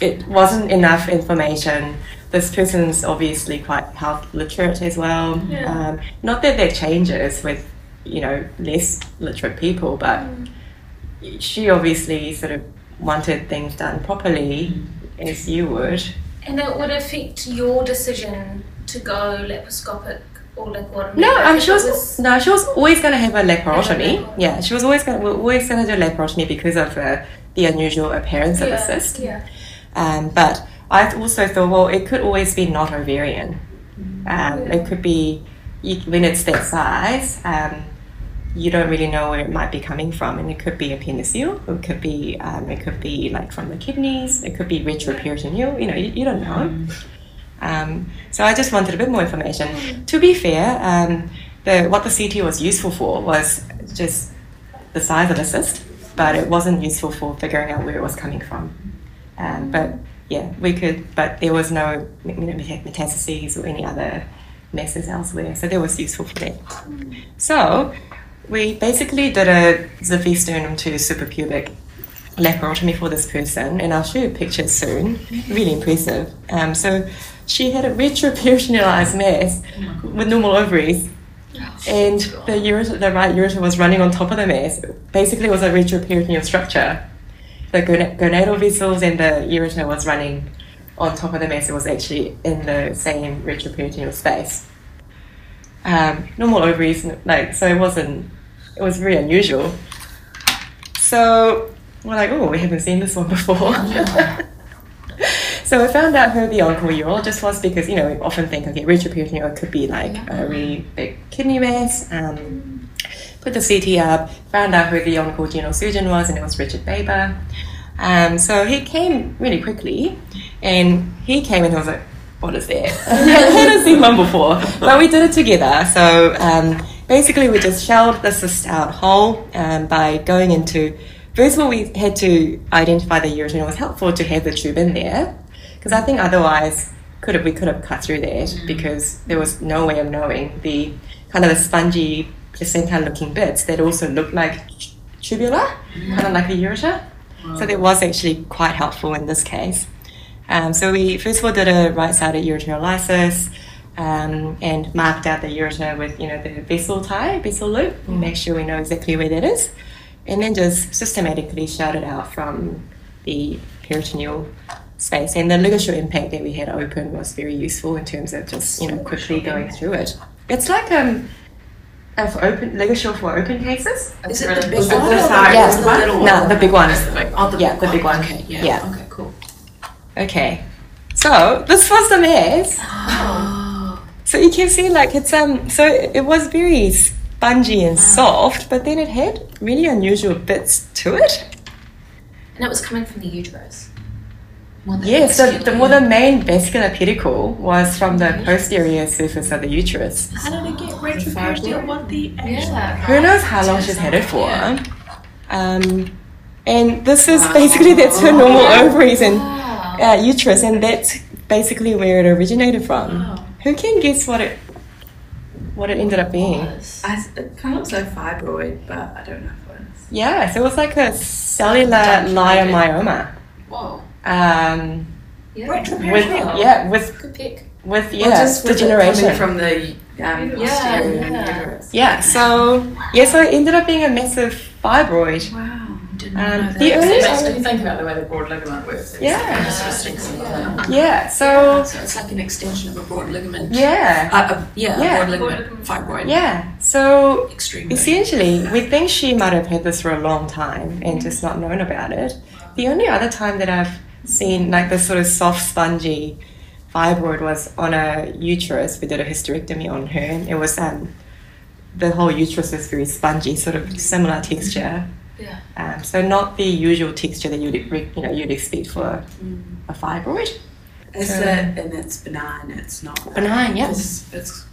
S6: it wasn't enough information. This person's obviously quite health literate as well.
S4: Yeah.
S6: Um, not that that changes with, you know, less literate people, but she obviously sort of wanted things done properly, as you would.
S4: And it would affect your decision to go laparoscopic or laparotomy.
S6: No,
S4: if
S6: um, she was, no, she was always going to have a laparotomy.
S4: laparotomy.
S6: Yeah, she was always going. We're always going to do laparotomy because of uh, the unusual appearance of the cyst.
S4: Yeah.
S6: Um, but I also thought, well, it could always be not ovarian. Um, it could be you, when it's that size. Um, you don't really know where it might be coming from, and it could be appendiceal. It could be um, it could be like from the kidneys. It could be retroperitoneal. You know, you, you don't know. Um, so I just wanted a bit more information. To be fair, um, the what the CT was useful for was just the size of the cyst, but it wasn't useful for figuring out where it was coming from. Um, but yeah, we could, but there was no you know, metastases or any other messes elsewhere, so that was useful for that. So we basically did a Xiphi to suprapubic laparotomy for this person, and I'll show you pictures soon. Really impressive. Um, so she had a retroperitonealized mass with normal ovaries, and the ureter, the right ureter was running on top of the mass. Basically, it was a retroperitoneal structure. The gonadal vessels and the ureter was running on top of the mass. It was actually in the same retroperitoneal space. Um, normal ovaries, like so, it wasn't. It was very unusual. So we're like, oh, we haven't seen this one before. so I found out who the onco-urologist was because, you know, we often think, okay, retroperitoneal could be like a really big kidney mass. Um, put the CT up, found out who the onco-general surgeon was, and it was Richard Baber. Um, so he came really quickly, and he came and he was like, what is that? I hadn't seen one before, but we did it together. So um, basically, we just shelled the cyst out whole um, by going into. First of all, we had to identify the ureter. It was helpful to have the tube in there because I think otherwise could have we could have cut through that because there was no way of knowing the kind of the spongy placenta looking bits that also looked like tubular, kind of like the ureter. So that was actually quite helpful in this case. Um, so we first of all did a right-sided ureterolysis um, and marked out the ureter with you know the vessel tie, vessel loop, and make sure we know exactly where that is, and then just systematically shout it out from the peritoneal space. And the LigaSure Impact that we had open was very useful in terms of just you know quickly going through it. It's like um, a for open LigaSure for open cases.
S5: Is it the big
S2: Was
S5: one?
S2: it
S5: or
S2: the
S5: the-
S2: size?
S6: Yeah.
S5: the little one?
S6: No, the big one.
S5: Oh, the
S6: Yeah,
S5: big
S6: the big one.
S5: Okay, yeah.
S6: Yeah.
S5: Okay, cool.
S6: Okay, so this was the mass. So you can see, like it's um, so it was very spongy and soft, but then it had really unusual bits to it.
S7: And it was coming from the uterus. More than
S6: Yes, the, the
S7: vascular.
S6: well, the main vascular pedicle was from the posterior surface of the uterus.
S3: How did it get retroperitoneal? What the
S7: Yeah.
S6: Who knows how long she's had it for? Um, and this is basically that's her normal ovaries and
S7: Wow.
S6: uh, uterus, and that's basically where it originated from. Who can guess what it what it ended up being.
S3: I, it kind of looks like fibroid, but I don't know if it is.
S6: Yeah, so it was like a cellular leiomyoma.
S2: Whoa.
S6: Um,
S2: Yeah.
S6: with yeah, with
S7: Good pick.
S6: with
S3: Well,
S6: yeah,
S3: just with
S6: degeneration.
S3: from the um,
S2: Yeah, yeah.
S6: yeah, so yeah, so it ended up being a massive fibroid.
S3: Wow.
S6: Um, the
S2: It
S6: earliest-
S2: makes me think about the way the broad ligament works. It's-
S6: Yeah.
S2: sticks in the-
S6: Yeah, so
S8: So it's like an extension of a broad ligament.
S6: yeah,
S8: Uh, uh, yeah,
S6: Yeah.
S8: broad ligament fibroid.
S6: yeah, so
S8: Extremely.
S6: Essentially, we think she might have had this for a long time and just not known about it. The only other time that I've seen like this sort of soft, spongy fibroid was on a uterus. We did a hysterectomy on her. and It was um, the whole uterus is very spongy, sort of similar texture.
S7: Yeah.
S6: Um, so not the usual texture that you'd you know you'd expect for a fibroid.
S3: Is
S6: So-
S3: it and it's benign? It's not
S6: Benign, yeah.
S3: It's, it's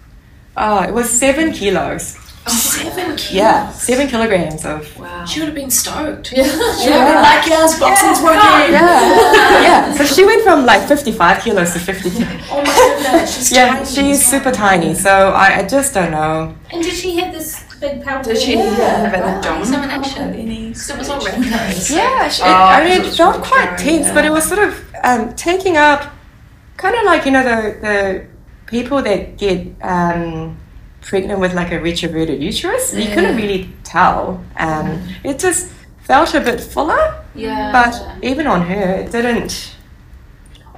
S6: Oh, it was seven kilos.
S8: Seven kilos.
S6: Yeah, seven kilograms of
S3: wow.
S8: She would have been stoked.
S7: Yeah.
S8: She would have been like, yes, boxing's working.
S6: yeah, yeah. So she went from like 55 kilos to 50 kilos.
S8: Oh my goodness, she's
S6: Yeah,
S8: tiny.
S6: she's super tiny. So I, I just don't know.
S4: And did she have this big palpable?
S3: Did she have an abdominal
S7: Examination.
S3: any?
S7: Because it was all recognised.
S6: Yeah, she,
S3: Oh,
S6: I mean,
S3: because it
S6: it
S3: was
S6: felt
S3: really
S6: quite
S3: jarring,
S6: tense,
S3: yeah.
S6: but it was sort of um, taking up, kind of like you know the the people that get um, pregnant with like a retroverted uterus. You couldn't really tell. Um, it just felt a bit fuller,
S7: Yeah.
S6: but even on her, it didn't.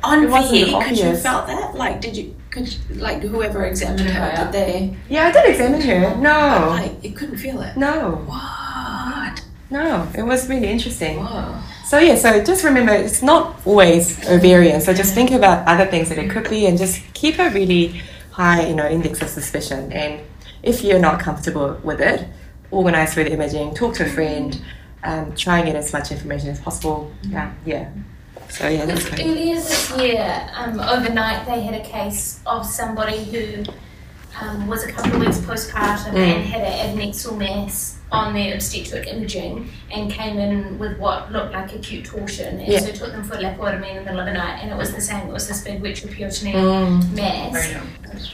S8: On
S6: It wasn't
S8: VE, could you felt that? Like, did you, could, you- like, whoever examined her, did they,
S6: Yeah, I did examine her. No,
S8: like, you couldn't feel it?
S6: no,
S8: What?
S6: no. It was really interesting.
S8: Whoa.
S6: So yeah, so just remember it's not always ovarian. So just think about other things that it could be, and just keep a really high, you know, index of suspicion. And if you're not comfortable with it, organize further imaging, talk to a friend, um, try and get as much information as possible. Yeah, yeah. So yeah, that's good.
S4: earlier this year, um, overnight, they had a case of somebody who um, was a couple of weeks postpartum
S6: Mm.
S4: and had an adnexal mass on their obstetric imaging and came in with what looked like acute torsion. And
S6: Yeah.
S4: so took them for a laparotomy in the middle of the night, and it was the same. It was this big retroperitoneal
S6: Mm.
S4: mass.
S2: Very new.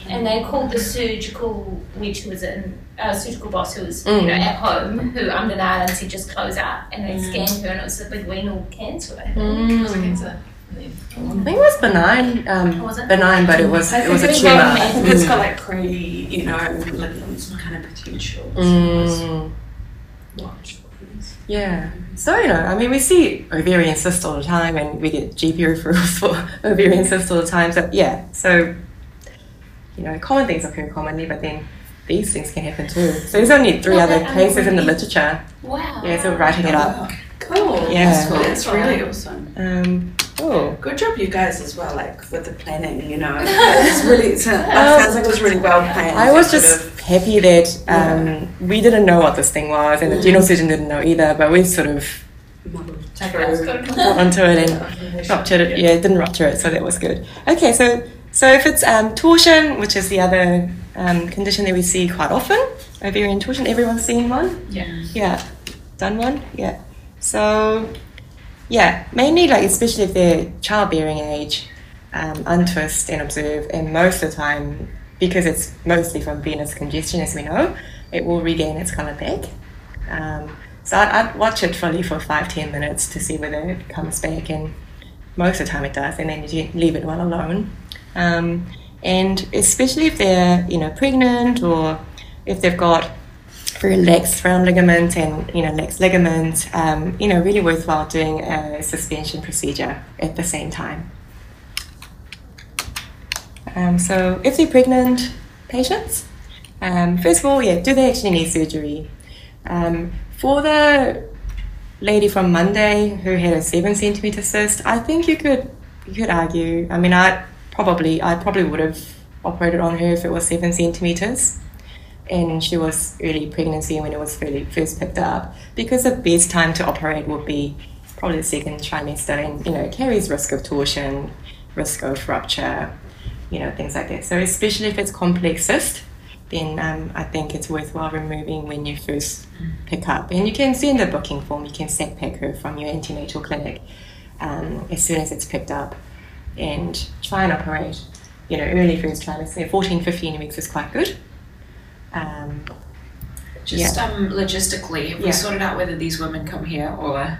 S4: And they called the surgical, which was in uh, surgical boss who was
S6: Mm.
S4: you know at home, who under and said just close up, and they scanned her, and it was a big renal cancer. I think.
S6: Mm.
S2: It was a cancer.
S6: I think it was benign, um,
S4: Was it?
S6: benign, but it was
S3: I
S6: it was a tumor.
S3: I think it's
S6: Mm.
S3: got like pre, you know, ligaments kind of potential.
S6: Mm.
S3: Watch.
S6: Yeah. So, you know, I mean, we see ovarian cysts all the time and we get GP referrals for ovarian cysts all the time. So, yeah. So, you know, common things occur commonly, but then these things can happen too. So, there's only three
S4: Well,
S6: other
S4: that-
S6: cases in the literature.
S4: Wow.
S6: Yeah, so writing it up.
S3: Cool.
S6: Yeah.
S3: That's, cool. That's really awesome.
S6: Um, oh.
S3: Good job, you guys, as well. Like with the planning, you know, it's really. It's, it sounds like it was really well planned.
S6: I was just
S3: could've-
S6: happy that um, we didn't know what this thing was and the general surgeon didn't know either, but we sort of
S3: muddled
S2: Take it
S3: through.
S2: out.
S6: got onto it and ruptured it. Yeah, it didn't rupture it, so that was good. Okay, so so if it's um, torsion, which is the other um, condition that we see quite often, ovarian torsion, everyone's seen one.
S2: Yeah.
S6: Yeah, done one. Yeah. So yeah, mainly like especially if they're childbearing age, um, untwist and observe, and most of the time because it's mostly from venous congestion, as we know, it will regain its colour back. Um, so I'd, I'd watch it fully for five ten minutes to see whether it comes back, and most of the time it does, and then you leave it well alone. Um, and especially if they're you know pregnant or if they've got very lax round ligament and you know lax ligament, um, you know really worthwhile doing a suspension procedure at the same time. Um, so if they're pregnant patients, um, first of all, yeah, do they actually need surgery? Um, for the lady from Monday who had a seven centimeter cyst, I think you could you could argue. I mean, I probably I probably would have operated on her if it was seven centimeters, and she was early pregnancy when it was first picked up, because the best time to operate would be probably the second trimester, and you know carries risk of torsion, risk of rupture, you know things like that. So especially if it's complex cyst, then um, I think it's worthwhile removing when you first pick up. And you can send a booking form, you can sack pack her from your antenatal clinic um, as soon as it's picked up and try and operate, you know, early first trimester. 14, 15 weeks is quite good. Um,
S5: Just um, logistically, have
S6: Yeah.
S5: we sorted out whether these women come here or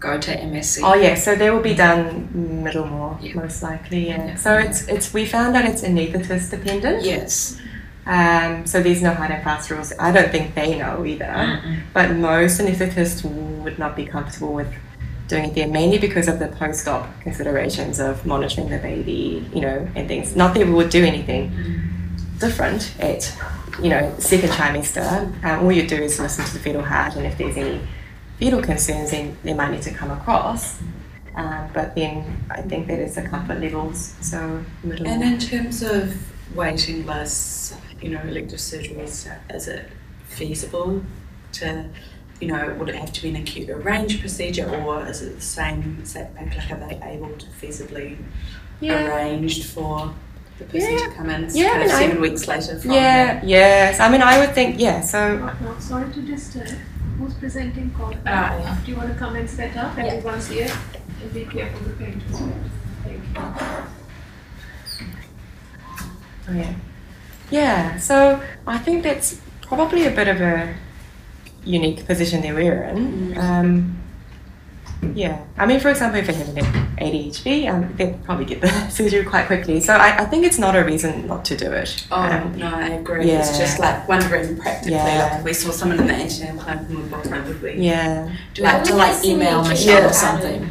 S5: go to MSC?
S6: Oh yeah, so they will be done Middlemore
S5: Yeah.
S6: most likely. Yeah.
S5: Yeah.
S6: So it's it's we found that it's anaesthetist dependent.
S5: Yes.
S6: Um, so there's no hard and fast rules. I don't think they know either.
S5: Mm-mm.
S6: But most anaesthetists would not be comfortable with doing it there, mainly because of the post-op considerations of monitoring the baby, you know, and things. Not that we would do anything different at, you know, second trimester. Um, all you do is listen to the fetal heart, and if there's any fetal concerns, then they might need to come across. Um, but then I think that it's a comfort levels. So middle.
S3: And in terms of waiting lists, you know, elective surgeries, is it feasible to, you know, would it have to be an acute arranged procedure or is it the same as that back? Like, are they able to feasibly
S6: yeah.
S3: arranged for the person
S6: Yeah.
S3: to come in
S6: Yeah,
S3: kind of
S6: mean, I-
S3: seven weeks later from
S6: Yeah, yes. I mean, I would think, yeah. So,
S4: No, no, sorry to disturb. Who's presenting call?
S2: Ah,
S4: Do you want to come and set up? Everyone's here. And be careful the paint as well. Thank you.
S6: oh, yeah. Yeah, so I think that's probably a bit of a unique position that we're in. Um, yeah, I mean, for example, if they have an ADHD, um, they'd probably get the surgery quite quickly. So I, I think it's not a reason not to do it.
S3: Oh,
S6: Um,
S3: no, I agree. It's
S6: yeah.
S3: just like wondering practically,
S6: Yeah.
S3: like we saw someone in the antenatal clinic and would book would we?
S6: yeah,
S5: Do we have to like email Michelle or something?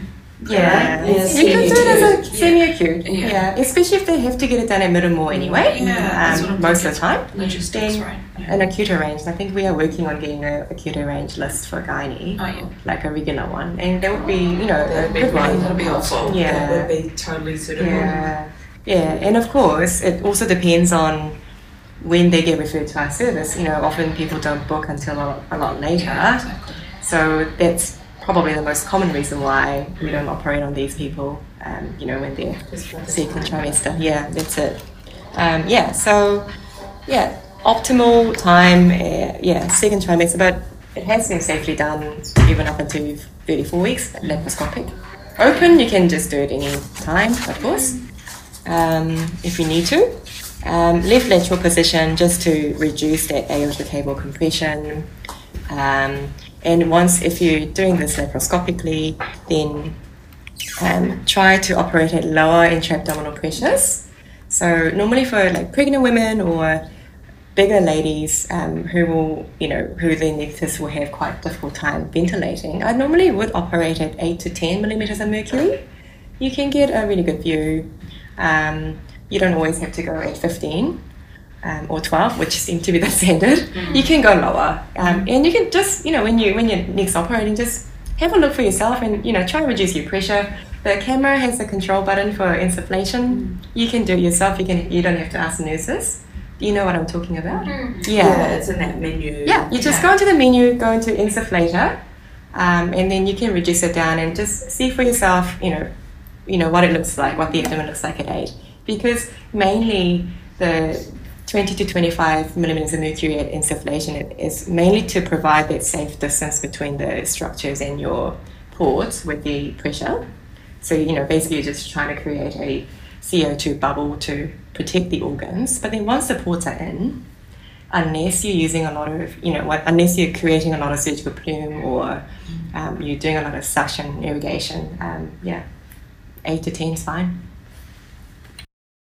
S6: Yeah.
S3: Yes,
S6: you can do it as a
S5: semi-acute.
S6: semi-acute.
S5: Yeah.
S6: Yeah. especially if they have to get it done at Middlemore anyway.
S5: Yeah,
S6: um,
S5: I'm
S6: most of the time.
S5: Logistics, right? Yeah.
S6: An acute arranged. I think we are working on getting an acute arranged list for gynae,
S5: Oh yeah.
S6: like a regular one, and that would be, you know,
S3: That
S6: a
S3: be
S6: good one.
S3: that'd be helpful.
S6: Yeah.
S3: That would be totally suitable.
S6: Yeah, yeah, and of course, it also depends on when they get referred to our service. You know, often people don't book until a lot, a lot later,
S5: Yeah, exactly.
S6: so that's probably the most common reason why we don't operate on these people. Um, you know, when they're second trimester. Yeah, that's it. Um, yeah, so yeah, optimal time. Uh, yeah, second trimester, but it has been safely done even up until 34 weeks laparoscopic. Open, you can just do it any time, of course, um, if you need to. Um, left lateral position just to reduce that aortocaval compression. Um, and once, if you're doing this laparoscopically, then um, try to operate at lower intra-abdominal pressures. So normally for like pregnant women or bigger ladies um, who will, you know, who the anaesthetist will have quite difficult time ventilating, I normally would operate at 8 to 10 millimeters of mercury. You can get a really good view. Um, you don't always have to go at 15 um, or 12, which seem to be the standard. You can go lower. Um, and you can just, you know, when, you, when you're next operating, just have a look for yourself and, you know, try and reduce your pressure. The camera has a control button for insufflation. You can do it yourself. You can. You don't have to ask nurses. Do you know what I'm talking about?
S3: Yeah, it's in that menu.
S6: Yeah, you just go into the menu, go into insufflator, um, and then you can reduce it down and just see for yourself, you know, you know what it looks like, what the abdomen looks like at eight. Because mainly the 20 to 25 millimeters of mercury at insufflation is mainly to provide that safe distance between the structures and your ports with the pressure. So, you know, basically you're just trying to create a CO2 bubble to protect the organs. But then once the ports are in, unless you're using a lot of, you know, unless you're creating a lot of surgical plume or um, you're doing a lot of suction irrigation, um, yeah, 8 to 10 is fine.